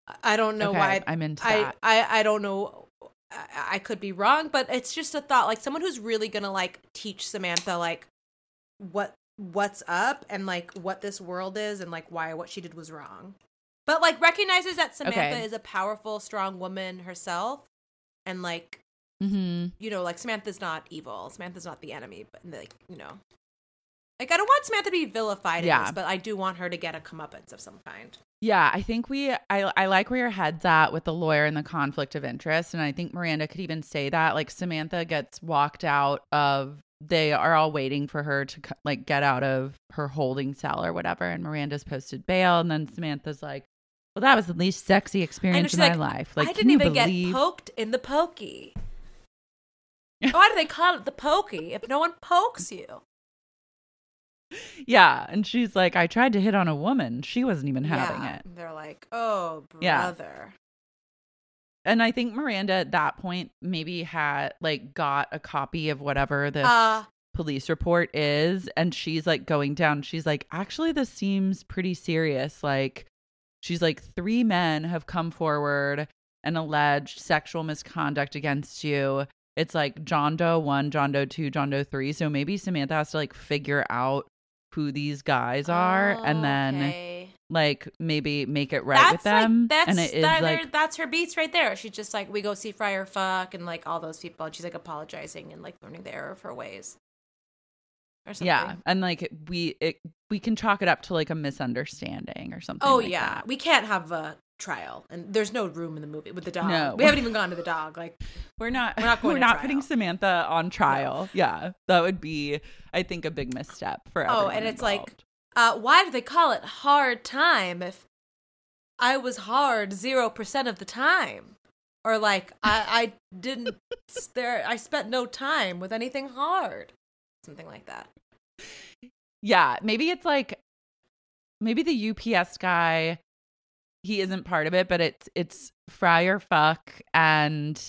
I- I don't know Okay, why. I'm into I, that. I I don't know. I, I could be wrong, but it's just a thought. Like someone who's really gonna like teach Samantha like what what's up and like what this world is and like why what she did was wrong. But like recognizes that Samantha Okay. is a powerful, strong woman herself, and like Mm-hmm. you know, like Samantha's not evil. Samantha's not the enemy, but like you know, like I don't want Samantha to be vilified in Yeah. this, but I do want her to get a comeuppance of some kind. Yeah, I think we I I like where your head's at with the lawyer and the conflict of interest and I think Miranda could even say that like Samantha gets walked out of they are all waiting for her to like get out of her holding cell or whatever and Miranda's posted bail and then Samantha's like well that was the least sexy experience in my like, life like I didn't even believe get poked in the pokey. Why do they call it the pokey if no one pokes you? Yeah, and she's like I tried to hit on a woman she wasn't even having Yeah, it They're like, oh, Yeah. brother. and I think Miranda at that point maybe had like got a copy of whatever this Uh, police report is and she's like going down she's like actually this seems pretty serious like she's like three men have come forward and alleged sexual misconduct against you. It's like John Doe 1, John Doe 2, John Doe 3. So maybe Samantha has to like figure out who these guys are and oh, then Okay. like maybe make it right that's with them. like that's and it is that- like that's her beats right there. She's just like we go see Friar Fuck and like all those people, and she's like apologizing and like learning the error of her ways. Or something. yeah, and like we it we can chalk it up to like a misunderstanding or something. Oh like yeah, that. we can't have a trial, and there's no room in the movie with the dog. No. we haven't even gone to the dog. Like, We're not We're not going we're not putting Samantha on trial. Yeah. That would be I think a big misstep for oh, and it's like, uh, why do they call it hard time if I was hard zero percent of the time, or like I I didn't there I spent no time with anything hard, something like that. Yeah, maybe it's like maybe the UPS guy he isn't part of it, but it's it's Friar Fuck and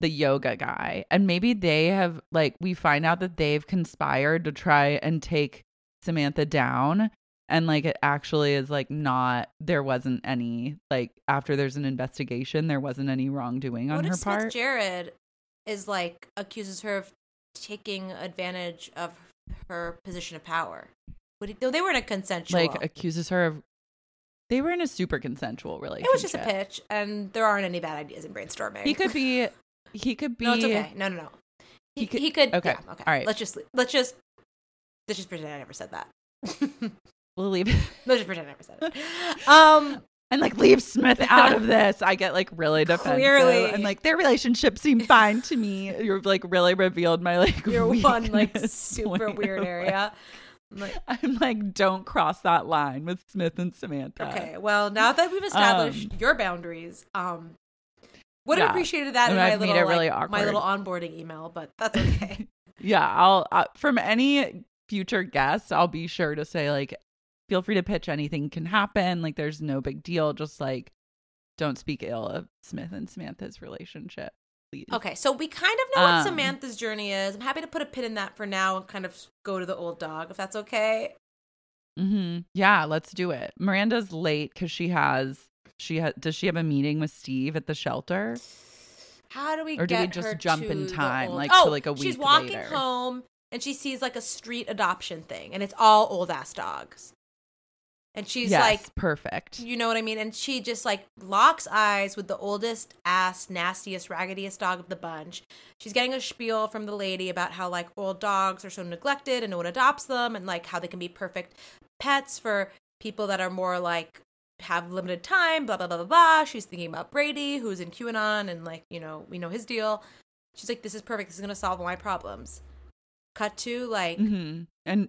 the yoga guy. And maybe they have like we find out that they've conspired to try and take Samantha down and like it actually is like not there wasn't any like after there's an investigation there wasn't any wrongdoing on what her if Smith part. Jared is like accuses her of taking advantage of her position of power? Would he, no, they were in a consensual. like accuses her of they were in a super consensual relationship. it was just a pitch, and there aren't any bad ideas in brainstorming. He could be. He could be. No, it's okay. No, no, no. He, He could- he could. okay. Yeah, okay. All right. Let's just let's just let's just pretend I never said that. We'll leave let's just pretend I never said it. Um. and like leave Smith out of this. I get like really defensive Clearly. and like their relationship seemed fine to me. You've like really revealed my like Your one like super weird area. Like, like- I'm like, don't cross that line with Smith and Samantha. okay, well, now that we've established Um, your boundaries, um, would have yeah. appreciated that And in I've made little it really like, my little onboarding email, but that's okay. Yeah, I'll uh, from any future guests, I'll be sure to say like, feel free to pitch. Anything can happen. Like, there's no big deal. Just like, don't speak ill of Smith and Samantha's relationship. Please. okay, so we kind of know what Um, Samantha's journey is. I'm happy to put a pin in that for now and kind of go to the old dog, if that's okay. hmm Yeah, let's do it. Miranda's late because she has she has. Does she have a meeting with Steve at the shelter? How do we Or do we just jump in time, old- like, to, oh, like, a week? she's walking later? home and she sees like a street adoption thing, and it's all old ass dogs. And she's yes, like, perfect. you know what I mean? And she just like locks eyes with the oldest ass, nastiest, raggediest dog of the bunch. She's getting a spiel from the lady about how like old dogs are so neglected and no one adopts them, and like how they can be perfect pets for people that are more like have limited time, blah blah blah blah blah. She's thinking about Brady, who's in QAnon, and like you know we know his deal. She's like, this is perfect. This is gonna solve all my problems. Cut to like, hmm And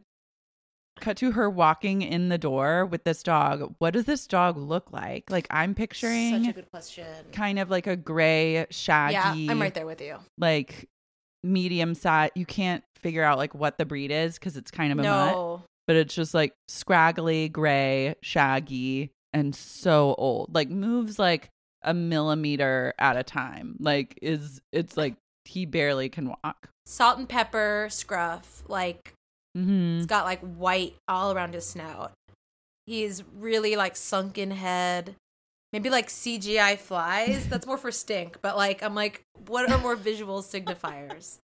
cut to her walking in the door with this dog. What does this dog look like? Like I'm picturing such a good question. kind of like a gray, shaggy. Yeah, I'm right there with you. Like medium size. You can't figure out like what the breed is because it's kind of a mutt. No, but it's just like scraggly, gray, shaggy, and so old. Like moves like a millimeter at a time. Like is it's like he barely can walk. salt and pepper scruff like hmm it's got like white all around his snout. He's really like sunken head. Maybe like cgi flies. That's more for stink but like i'm like what are more visual signifiers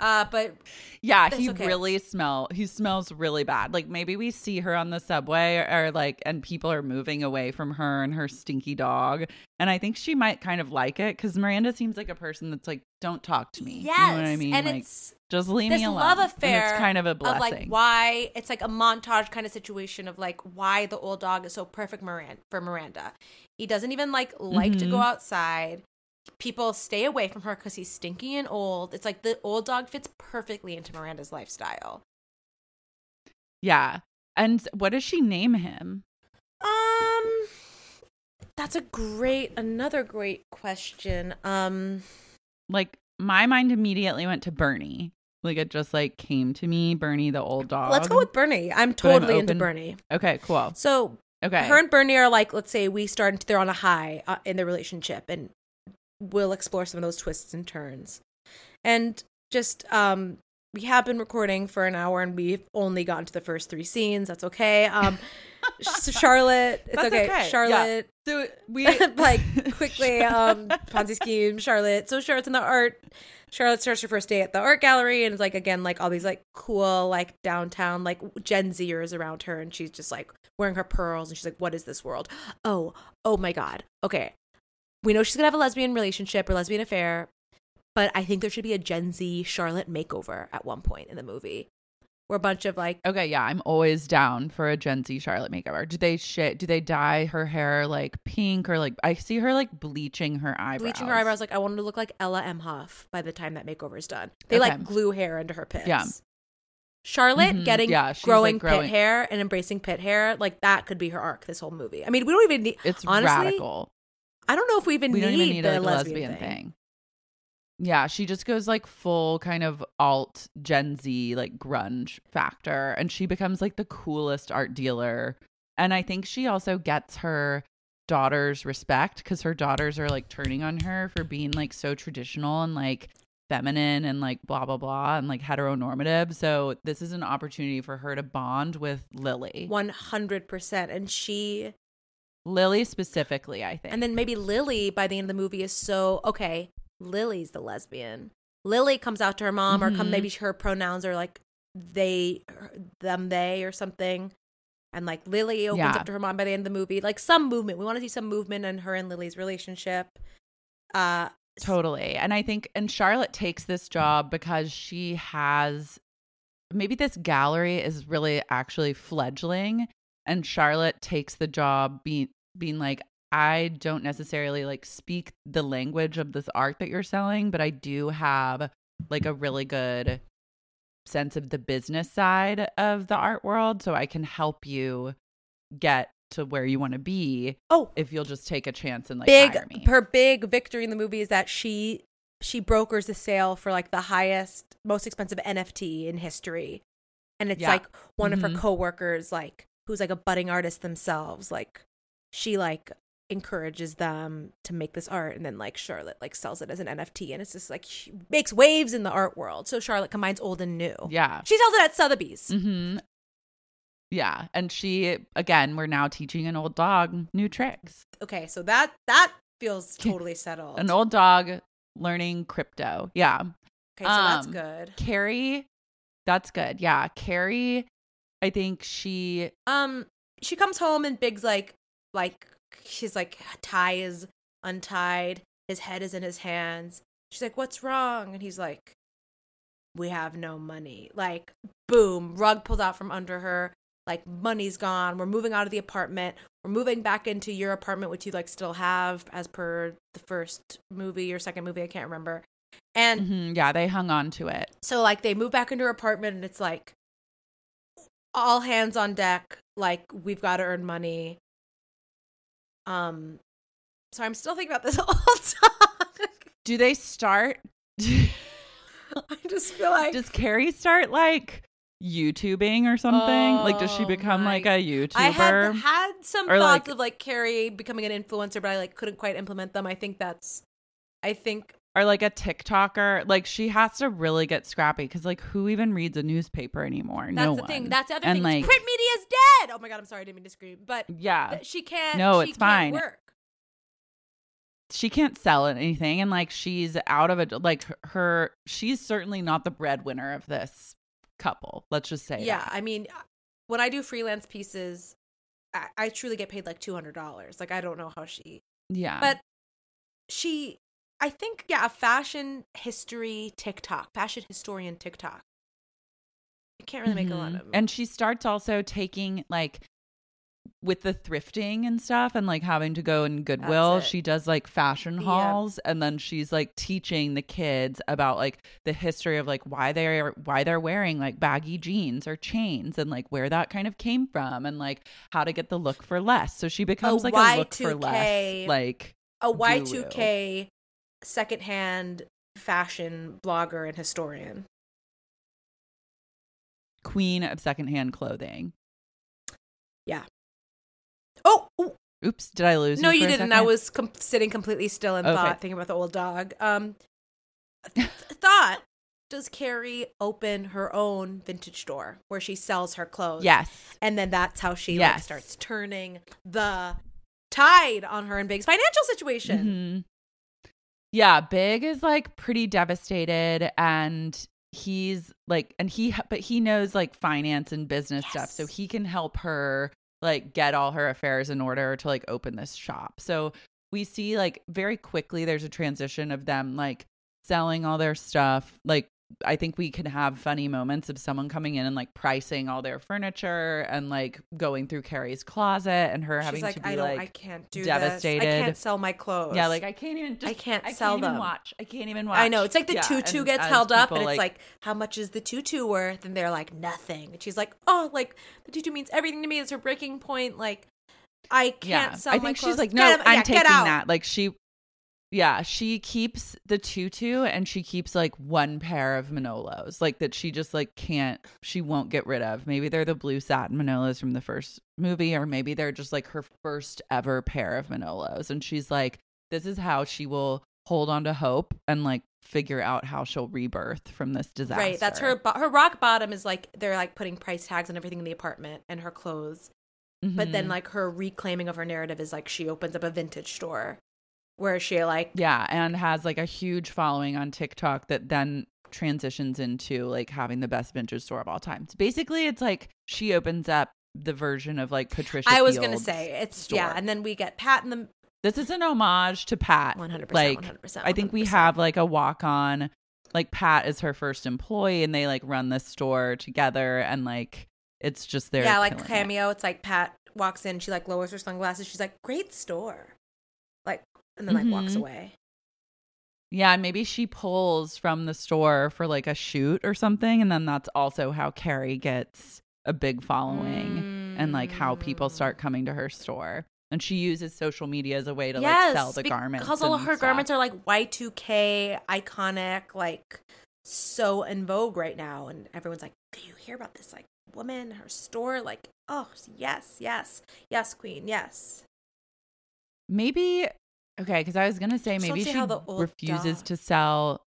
uh but Yeah, he okay. really smell. He smells really bad. Like maybe we see her on the subway or, or like, and people are moving away from her and her stinky dog. And I think she might kind of like it because Miranda seems like a person that's like, "Don't talk to me." yes you know what I mean? and like, it's just leave me alone. love And affair it's kind of a blessing. of like why it's like a montage kind of situation of like why the old dog is so perfect Miranda, for Miranda. He doesn't even like like to go Mhm. outside. People stay away from her because he's stinky and old. It's like the old dog fits perfectly into Miranda's lifestyle. Yeah. And what does she name him? Um, that's a great, another great question. Um, Like my mind immediately went to Bernie. Like it just like came to me, Bernie the old dog. let's go with Bernie. I'm I'm totally into Bernie. Okay, cool. So Okay. her and Bernie are like, let's say we start, they're on a high uh, in their relationship, and we'll explore some of those twists and turns. And just, um, we have been recording for an hour and we've only gotten to the first three scenes. That's okay. Um, So Charlotte, it's okay. okay. Yeah. Charlotte, So we like quickly, um, Ponzi scheme. Charlotte. So Charlotte's in the art. Charlotte starts her first day at the art gallery, and it's like again, like all these like cool, like downtown, like Gen Zers around her, and she's just like wearing her pearls, and she's like, "What is this world? Oh, oh my god. Okay, we know she's gonna have a lesbian relationship or lesbian affair, but I think there should be a Gen Z Charlotte makeover at one point in the movie, where a bunch of like Okay, yeah, I'm always down for a Gen Z Charlotte makeover. Do they shit? Do they dye her hair like pink or like I see her like bleaching her eyebrows? bleaching her eyebrows. Like I wanted to look like Ella Emhoff by the time that makeover is done. They Okay. like glue hair into her pits. Yeah. Charlotte Mhm. getting Yeah, she's, like, growing, growing- pit hair and embracing pit hair, like that could be her arc this whole movie. I mean, we don't even need. It's honestly, radical. I don't know if we even we need, even need the a, like, lesbian, lesbian thing. thing. Yeah, she just goes like full kind of alt Gen Z like grunge factor and she becomes like the coolest art dealer. And I think she also gets her daughters respect cuz her daughters are like turning on her for being like so traditional and like feminine and like blah blah blah and like heteronormative. So this is an opportunity for her to bond with Lily. One hundred percent, and she, Lily specifically, I think. and then maybe Lily by the end of the movie is so okay. Lily's the lesbian. Lily comes out to her mom, or come Mhm. maybe her pronouns are like they, them, they, or something. And like Lily opens Yeah. up to her mom by the end of the movie, like some movement. We want to see some movement in her and Lily's relationship. Uh, Totally. And I think, and Charlotte takes this job because she has maybe this gallery is really actually fledgling. And Charlotte takes the job being, being like, I don't necessarily like speak the language of this art that you're selling, but I do have like a really good sense of the business side of the art world. So I can help you get to where you want to be oh, if you'll just take a chance and like big hire me. her big victory in the movie is that she she brokers a sale for like the highest most expensive nft in history and it's Yeah. like one of Mhm. her coworkers like who's like a budding artist themselves like she like encourages them to make this art and then like charlotte like sells it as an nft and it's just like she makes waves in the art world so charlotte combines old and new yeah. she sells it at sotheby's mm-hmm. Yeah. And she, again, we're now teaching an old dog new tricks. okay so that that feels totally settled An old dog learning crypto. Yeah. okay so that's um, good Carrie, that's good. Yeah. Carrie, I think she, Um, she comes home and Big's like, like she's like tie is untied, his head is in his hands. She's like, "What's wrong?" And he's like, "We have no money." Like, boom, rug pulled out from under her. Like, money's gone. We're moving out of the apartment. We're moving back into your apartment, which you like still have as per the first movie or second movie. I can't remember. And mhm, yeah, they hung on to it. so like they move back into her apartment and it's like all hands on deck. Like we've got to earn money. Um, so I'm still thinking about this all time. Do they start? I just feel like does Carrie start like YouTubing or something? like, does she Oh become my- like a YouTuber? I had had some Or, thoughts like- of like Carrie becoming an influencer, but I like couldn't quite implement them. I think that's, I think or like a TikToker. Like, she has to really get scrappy because, like, who even reads a newspaper anymore? that's no the one. thing. That's the other and thing. Like, Print media is dead. Oh my god, I'm sorry, I didn't mean to scream, but yeah, th- she can't. No, she it's can't fine. Work. she can't sell anything and like she's out of it like her she's certainly not the breadwinner of this couple let's just say yeah that. i mean uh, when i do freelance pieces i, I truly get paid like $200 like i don't know how she yeah but she i think yeah a fashion history tiktok fashion historian tiktok you can't really make a lot Mhm. of and she starts also taking like with the thrifting and stuff and like having to go in goodwill she does like fashion Yeah. hauls and then she's like teaching the kids about like the history of like why they're why they're wearing like baggy jeans or chains and like where that kind of came from and like how to get the look for less so she becomes like a look for Y2K less like a guru. y2k secondhand fashion blogger and historian queen of secondhand clothing Yeah. oh, ooh, oops did i lose no you, you didn't i was com- sitting completely still in Okay. thought thinking about the old dog um th- thought does Carrie open her own vintage store where she sells her clothes. Yes. And then that's how she like starts turning the tide on her and Big's financial situation. Yeah, Big is like pretty devastated and he's like and he but he knows like finance and business stuff so he can help her like get all her affairs in order to like open this shop. So we see like very quickly there's a transition of them like selling all their stuff like I think we can have funny moments of someone coming in and like pricing all their furniture and like going through Carrie's closet and her having like, to be I like I can't do devastated. This. I can't sell my clothes. yeah, like I can't even. Just, I can't I sell can't them. watch. I can't even watch. I know. It's like the Yeah, tutu gets held up, and it's like, how much is the tutu worth? And they're like, nothing. And she's like, oh, like the tutu means everything to me. It's her breaking point. Like, I can't yeah. sell. I think she's like, Get no, out- I'm yeah, taking that. Like she, yeah, she keeps the tutu and she keeps like one pair of Manolos, like that she just like can't, she won't get rid of. Maybe they're the blue satin Manolos from the first movie, or maybe they're just like her first ever pair of Manolos, and she's like, this is how she will hold on to hope and like figure out how she'll rebirth from this disaster. Right. That's her. Bo- her rock bottom is like they're like putting price tags on everything in the apartment and her clothes. But then Mhm. like her reclaiming of her narrative is like she opens up a vintage store where she like Yeah, and has like a huge following on TikTok that then transitions into like having the best vintage store of all time. So basically, it's like she opens up the version of like Patricia. I was gonna say it's store. yeah, and then we get Pat in the This is an homage to Pat. 100%, Like 100%, I think we have like a walk on. Like Pat is her first employee, and they like run this store together, and like it's just their yeah, like cameo. It's like Pat walks in, she like lowers her sunglasses. She's like, "Great store," and then like walks Mhm. away. Yeah, and maybe she pulls from the store for like a shoot or something, and then that's also how Carrie gets a big following and like how people Mm. start coming to her store. And she uses social media as a way to like sell the garments. because all of her stuff. garments are like Y2K iconic, like so in vogue right now, and everyone's like, "Do you hear about this like woman, her store?" Like, oh yes, yes, yes, queen, yes. maybe okay, because I was gonna say maybe she refuses dog- to sell.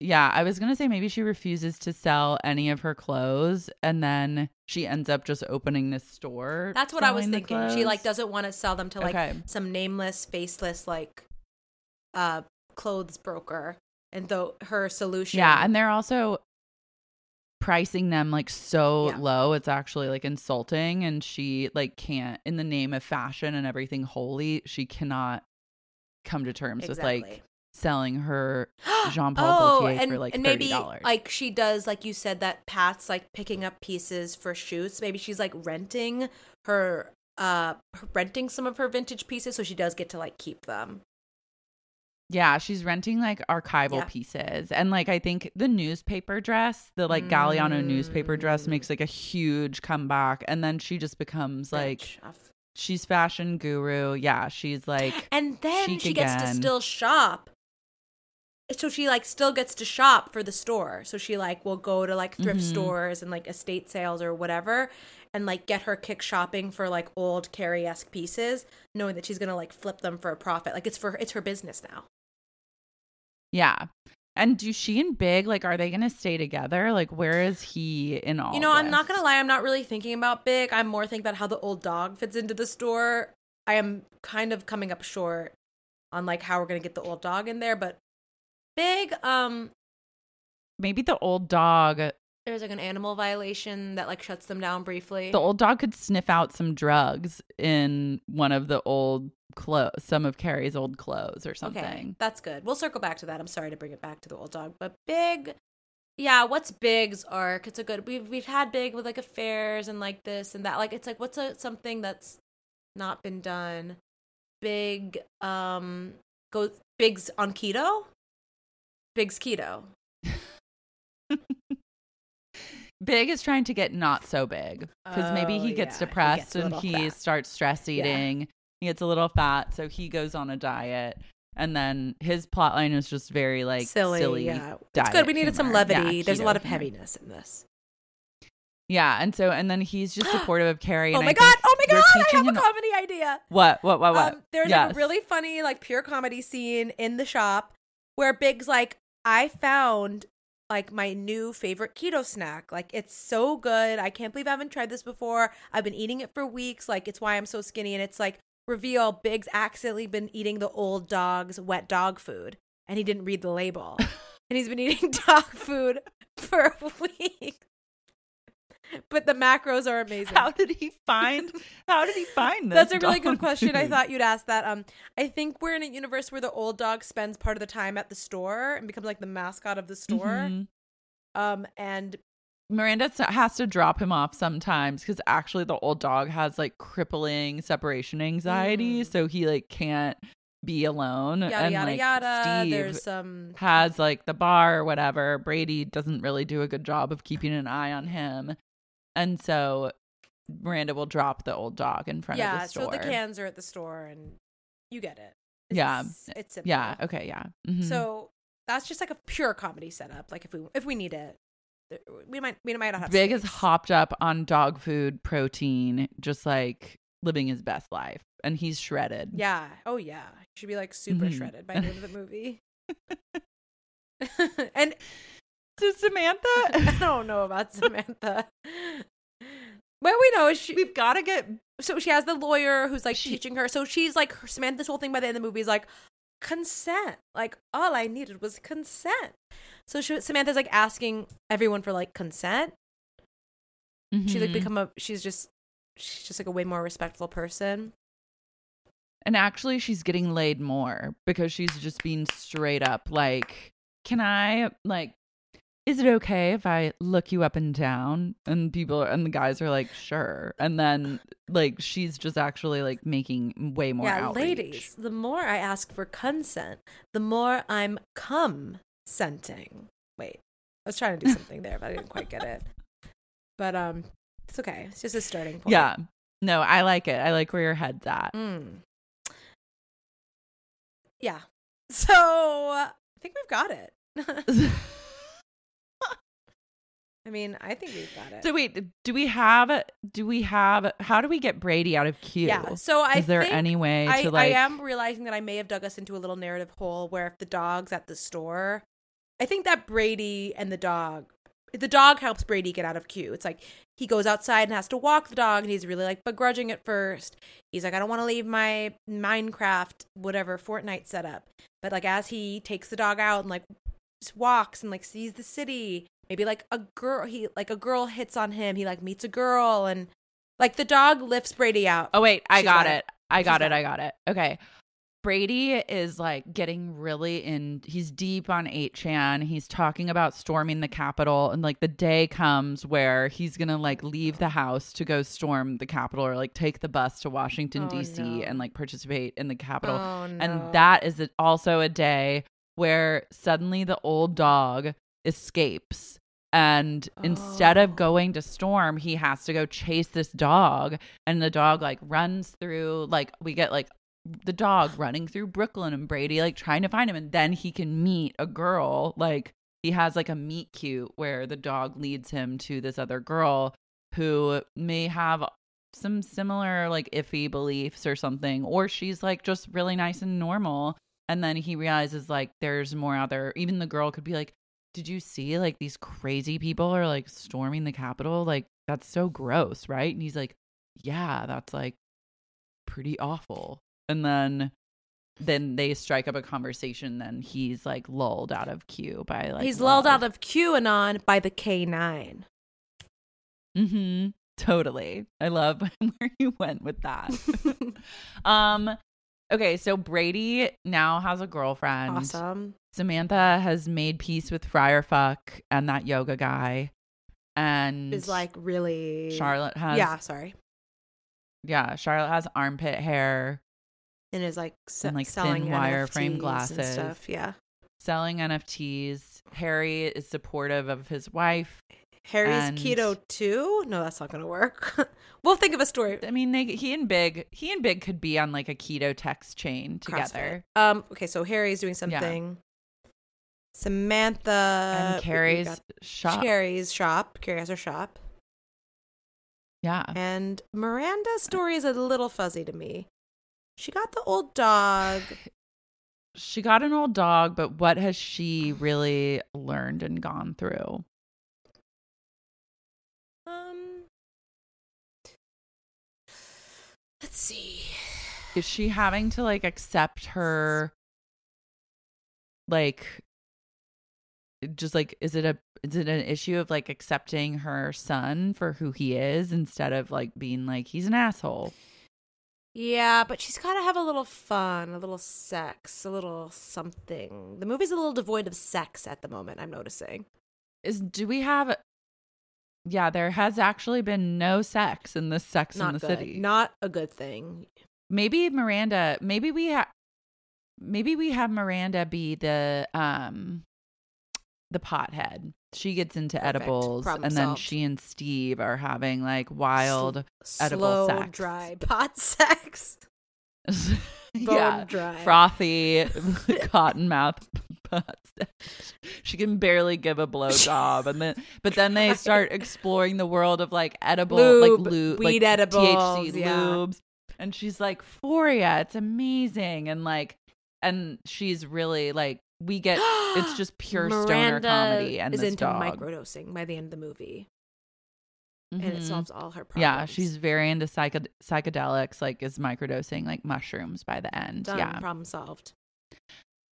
Yeah, I was gonna say maybe she refuses to sell any of her clothes, and then she ends up just opening this store. That's what I was thinking. She like doesn't want to sell them to like Okay. some nameless, faceless like uh clothes broker. And though her solution Yeah, and they're also pricing them like so Yeah. low it's actually like insulting and she like can't in the name of fashion and everything holy she cannot come to terms with like selling her Jean Paul oh, Gaultier and, for like and thirty maybe dollars. like she does, like you said, that Pat's like picking up pieces for shoots. Maybe she's like renting her, uh, renting some of her vintage pieces, so she does get to like keep them. yeah, she's renting like archival Yeah. pieces. And like I think the newspaper dress, the like Galliano newspaper dress Mm. makes like a huge comeback and then she just becomes like off- she's fashion guru. Yeah, she's like and then she gets to still shop. So she like still gets to shop for the store. So she like will go to like thrift Mhm. stores and like estate sales or whatever, and like get her kick shopping for like old Carrie esque pieces, knowing that she's gonna like flip them for a profit. Like it's for it's her business now. Yeah. And do she and Big like are they gonna stay together? Like where is he in all? You know, I'm not gonna lie, I'm not really thinking about Big. I'm more thinking about how the old dog fits into the store. I am kind of coming up short on like how we're gonna get the old dog in there, but Big, um, Maybe the old dog. there's like an animal violation that like shuts them down briefly. The old dog could sniff out some drugs in one of the old clothes, some of Carrie's old clothes or something. Okay, that's good. We'll circle back to that. I'm sorry to bring it back to the old dog, but Big, yeah, what's Big's arc? It's a good. We've we've had Big with like affairs and like this and that. Like it's like what's a something that's not been done. Big, um, goes Big's on keto. Big's keto. Big is trying to get not so big because maybe Oh, he gets yeah, he depressed gets and he fat. starts stress eating. He gets a little fat, so he goes on a diet. And then his plot line is just very like silly. silly, yeah. It's good. We needed some levity. Yeah, There's a lot of humor. heaviness in this. Yeah, and so and then he's just supportive of Carrie. Oh my I god! Oh my god! I have a comedy idea. What? What? What? What? Um, there's Yes. a really funny, like pure comedy scene in the shop where Big's like, I found like my new favorite keto snack. Like it's so good. I can't believe I haven't tried this before. I've been eating it for weeks. Like it's why I'm so skinny. And it's like reveal Big's accidentally been eating the old dog's wet dog food, and he didn't read the label, and he's been eating dog food for a week. But the macros are amazing. How did he find? How did he find this? That's a really good question. I thought you'd ask that. Um, I think we're in a universe where the old dog spends part of the time at the store and becomes like the mascot of the store. Mhm. Um, and Miranda has to drop him off sometimes because actually the old dog has like crippling separation anxiety, Mm. so he like can't be alone. yada and yada like yada. Steve There's some has like the bar or whatever. Brady doesn't really do a good job of keeping an eye on him, and so Miranda will drop the old dog in front yeah. of the store. Yeah, so the cans are at the store, and you get it. Yeah. It's, it's simple. Yeah. Okay. Yeah. Mhm. So that's just like a pure comedy setup. Like if we if we need it, we might we might not have. Big is space. hopped up on dog food protein, just like living his best life, and he's shredded. Yeah. Oh yeah. He should be like super Mhm. shredded by the end of the movie. and So Samantha, I don't know about Samantha. Well, we know she. we've got to get So she has the lawyer who's like She- teaching her. So she's like Samantha's whole thing by the end of the movie is like consent. Like all I needed was consent. So she, Samantha's like asking everyone for like consent. She like mm-hmm. become a. She's just. She's just like a way more respectful person. And actually, she's getting laid more because she's just being straight up like, "Can I like? Is it okay if I look you up and down?" And people and the guys are like, "Sure." And then like she's just actually like making way more. yeah, outreach. ladies. The more I ask for consent, the more I'm consenting. Wait, I was trying to do something there, but I didn't quite get it. But um, it's okay. It's just a starting point. Yeah. No, I like it. I like where your head's at. Mm. Yeah. So I think we've got it. I mean, I think we've got it. So wait, do we have do we have how do we get Brady out of Q? Yeah. So I Is there think any way I, to like I am realizing that I may have dug us into a little narrative hole where if the dog's at the store, I think that Brady and the dog, the dog helps Brady get out of Q. It's like he goes outside and has to walk the dog, and he's really like begrudging at first. He's like, I don't want to leave my Minecraft, whatever Fortnite setup. But like as he takes the dog out and like walks and like sees the city, maybe like a girl, he like a girl hits on him. He like meets a girl and. Like the dog lifts Brady out. Oh wait, I She's got got it. I got it. I got it. Okay. Brady is like getting really in he's deep on 8chan. He's talking about storming the Capitol and like the day comes where he's going to like leave the house to go storm the Capitol or like take the bus to Washington Oh, DC no. and like participate in the Capitol. Oh, no. And that is also a day where suddenly the old dog escapes. And instead of Oh. going to storm, he has to go chase this dog. And the dog like runs through, like, we get like the dog running through Brooklyn and Brady like trying to find him. And then he can meet a girl. Like, he has like a meet cute where the dog leads him to this other girl who may have some similar like iffy beliefs or something or she's like just really nice and normal and then he realizes like there's more out there even the girl could be like did you see like these crazy people are like storming the capitol like that's so gross right and he's like yeah that's like pretty awful and then then they strike up a conversation then he's like lulled out of Q by like He's lulled out of QAnon by the K9. Mm-hmm. Totally. I love where you went with that. um okay, so Brady now has a girlfriend. awesome. Samantha has made peace with Friar Fuck and that yoga guy. And Is like really Charlotte has Yeah, sorry. Yeah, Charlotte has armpit hair, And is like, se- And, like, selling wireframe NFTs and glasses. stuff. Yeah. selling NFTs. Harry is supportive of his wife. Harry's And- keto too? No, that's not gonna work. we'll think of a story. I mean, they he and Big, he and Big could be on like a keto text chain CrossFit. together. Um. Okay, so Harry's doing something. Samantha and Carrie's shop. Carrie's shop. Carrie has her shop. Yeah. And Miranda's story is a little fuzzy to me. She got the old dog. she got an old dog, but what has she really learned and gone through? Um, let's see. Is she having to like accept her like just like is it a is it an issue of like accepting her son for who he is instead of like being like he's an asshole? Yeah, but she's got to have a little fun, a little sex, a little something. The movie's a little devoid of sex at the moment, I'm noticing. Is do we have Yeah, there has actually been no sex in this Sex Not in the good. City. Not a good thing. maybe Miranda, maybe we have maybe we have Miranda be the um the pothead. She gets into Perfect. edibles Problem and then she and Steve are having like wild Sl- edible slow, sex. dry pot sex. yeah, dry. frothy cotton mouth butts. she can barely give a blowjob, and then but then they start exploring the world of like edible, Lube, like lube, weed like edibles, THC yeah. lubes, and she's like, "Foria, it's amazing," and like, and she's really like, we get it's just pure stoner comedy, and is this into dog. microdosing by the end of the movie, and it Mhm. solves all her problems. Yeah, she's very into psyched- psychedelics, like is microdosing like mushrooms by the end. done. Yeah. Problem solved.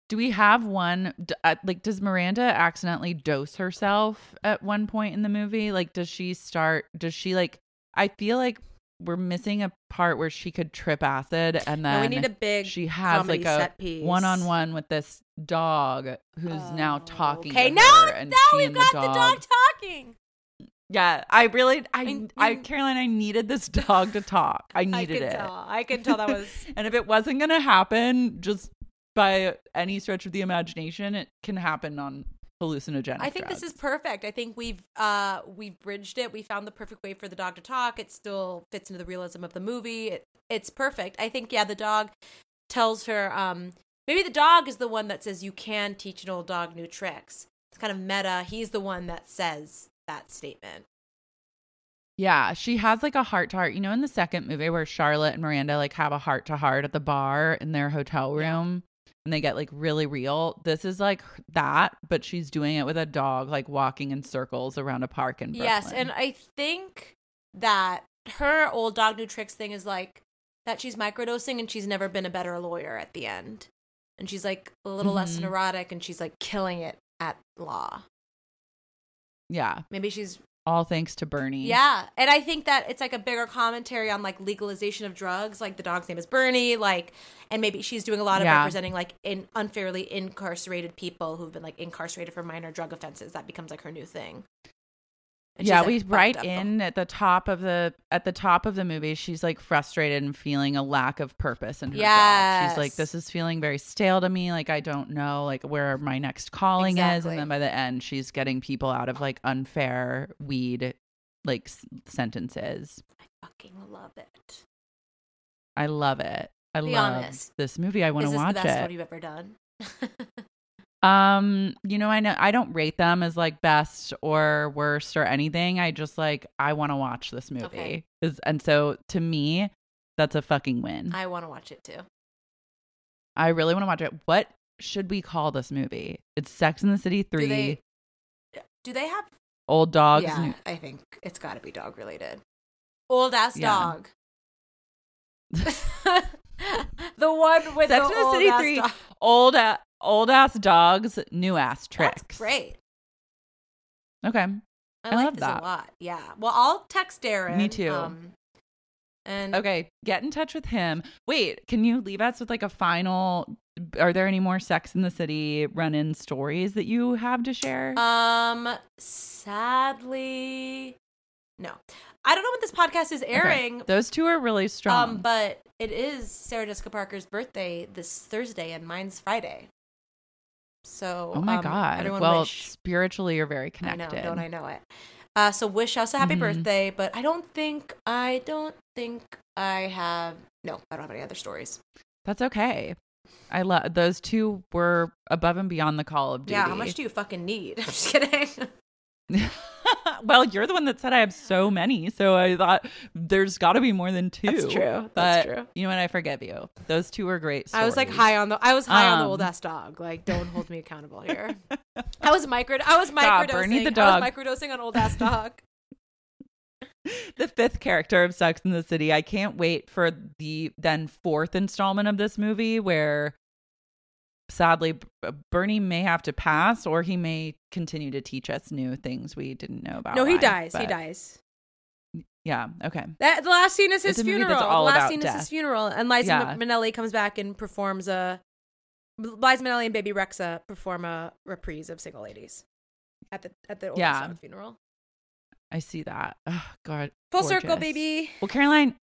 Do we have one? uh, Like, does Miranda accidentally dose herself at one point in the movie? Like, does she start? Does she like? I feel like we're missing a part where she could trip acid, and then No, we need a big she has like a one-on-one with this dog who's now oh, talking. Okay, now, and now we've and got the dog talking. Yeah, I really, I, I- I, I- Caroline, I needed this dog to talk. I I needed can it. tell. I can tell that was. and if it wasn't going to happen just by any stretch of the imagination, it can happen on hallucinogenic. I think this is perfect. I think we've uh we've bridged it. We found the perfect way for the dog to talk. It still fits into the realism of the movie. It, it's perfect. I think yeah, the dog tells her um maybe the dog is the one that says you can teach an old dog new tricks. It's kind of meta. He's the one that says that statement. Yeah, she has like a heart to heart. You know, in the second movie where Charlotte and Miranda like have a heart to heart at the bar in their hotel room and they get like really real. This is like that, but she's doing it with a dog like walking in circles around a park in Brooklyn. Yes, and I think that her old dog new tricks thing is like that she's microdosing and she's never been a better lawyer at the end. And she's like a little less Mhm. neurotic and she's like killing it at law. yeah, Maybe she's all thanks to Bernie. yeah, and I think that it's like a bigger commentary on like legalization of drugs. Like the dog's name is Bernie, like, and maybe she's doing a lot of Yeah. representing like in unfairly incarcerated people who've been like incarcerated for minor drug offenses. That becomes like her new thing. And yeah, we fucked right in at the top of the at the top of the movie. She's like frustrated and feeling a lack of purpose in her job. She's like, "This is feeling very stale to me. Like I don't know like where my next calling is." And then by the end, she's getting people out of like unfair weed like s- sentences. I fucking love it. I love it. I Be love honest. this movie. I want Is to this watch the best it. one you've ever done? Um, you know, I know I don't rate them as like best or worst or anything. I just like I want to watch this movie. Okay. Is and so to me, that's a fucking win. I, want to watch it too. I really want to watch it. What should we call this movie? It's Sex in the City 3, Do they? Do they have? Old Dogs. yeah, New- I think it's got to be dog related. Old ass Yeah. dog. the one with Sex the in the old City ass 3, dog. old a- old ass dogs, new ass tricks. That's great. Okay. I, I like love this that. a lot. Yeah. Well, I'll text Darren. Me too. Um, and Okay, get in touch with him. Wait, can you leave us with like a final? Are there any more Sex in the City run-in stories that you have to share? Um, sadly, no. I don't know when this podcast is Okay. airing. Those two are really strong. Um, but it is Sarah Jessica Parker's birthday this Thursday, and mine's Friday. So, oh my um, god! Well, wish. spiritually, you're very I connected. know, don't I know it? Uh, so wish us a happy Mhm. birthday, but I don't think I don't think I have. No, I don't have any other stories. That's okay. I love those two were above and beyond the call of duty. Yeah, how much do you fucking need? I'm just kidding. well, you're the one that said I have so many, so I thought there's got to be more than two. That's true. But That's true. you know what? I forgive you. Those two were great. I was like high on the I was high on the Um, old ass dog. Like, don't hold me accountable here. I was micro I was God, microdosing. Bernie the I dog. was microdosing on old ass dog. the fifth character of Sex in the City. I can't wait for the then fourth installment of this movie where sadly Bernie may have to pass or he may continue to teach us new things we didn't know about. no, he life, dies. He dies. Yeah, okay. That the last scene is his It's a movie funeral. the last scene is his funeral, and Liza Yeah. Minnelli comes back and performs a. Liza Minnelli and Bebe Rexha perform a reprise of "Single Ladies" at the at the Yeah. funeral. I see that. Oh god. Full circle, baby. Well, Caroline, uh,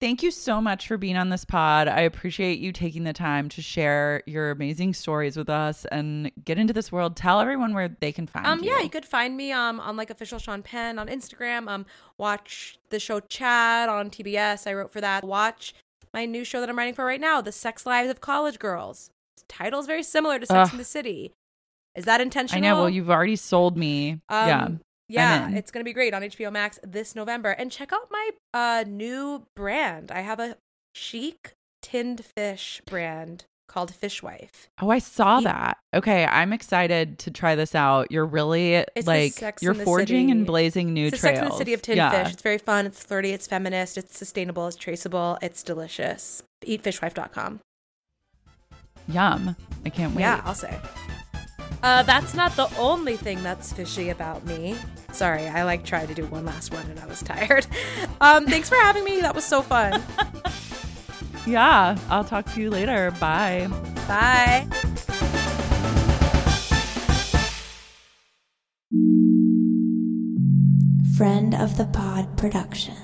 thank you so much for being on this pod. I appreciate you taking the time to share your amazing stories with us and get into this world. Tell everyone where they can find Um, you. yeah, you could find me um on like official Sean Penn on Instagram. Um, watch the show Chad on TBS. I wrote for that. Watch my new show that I'm writing for right now, The Sex Lives of College Girls. The title is very similar to Sex Ugh. in the City. Is that intentional? I know. Well, you've already sold me. Um, yeah. Yeah, it's gonna be great on HBO Max this November. And check out my uh new brand. I have a chic tinned fish brand called Fishwife. Oh, I saw that. Okay, I'm excited to try this out. You're really like you're forging and blazing new it's trails. Sex in the City of tinned yeah. fish. It's very fun. It's flirty. It's feminist. It's sustainable. It's traceable. It's delicious. Eatfishwife.com. Yum! I can't wait. Yeah, I'll say. Uh, that's not the only thing that's fishy about me. Sorry, I like tried to do one last one and I was tired. Um, thanks for having me. That was so fun. Yeah. I'll talk to you later. Bye. Bye. Friend of the Pod Productions.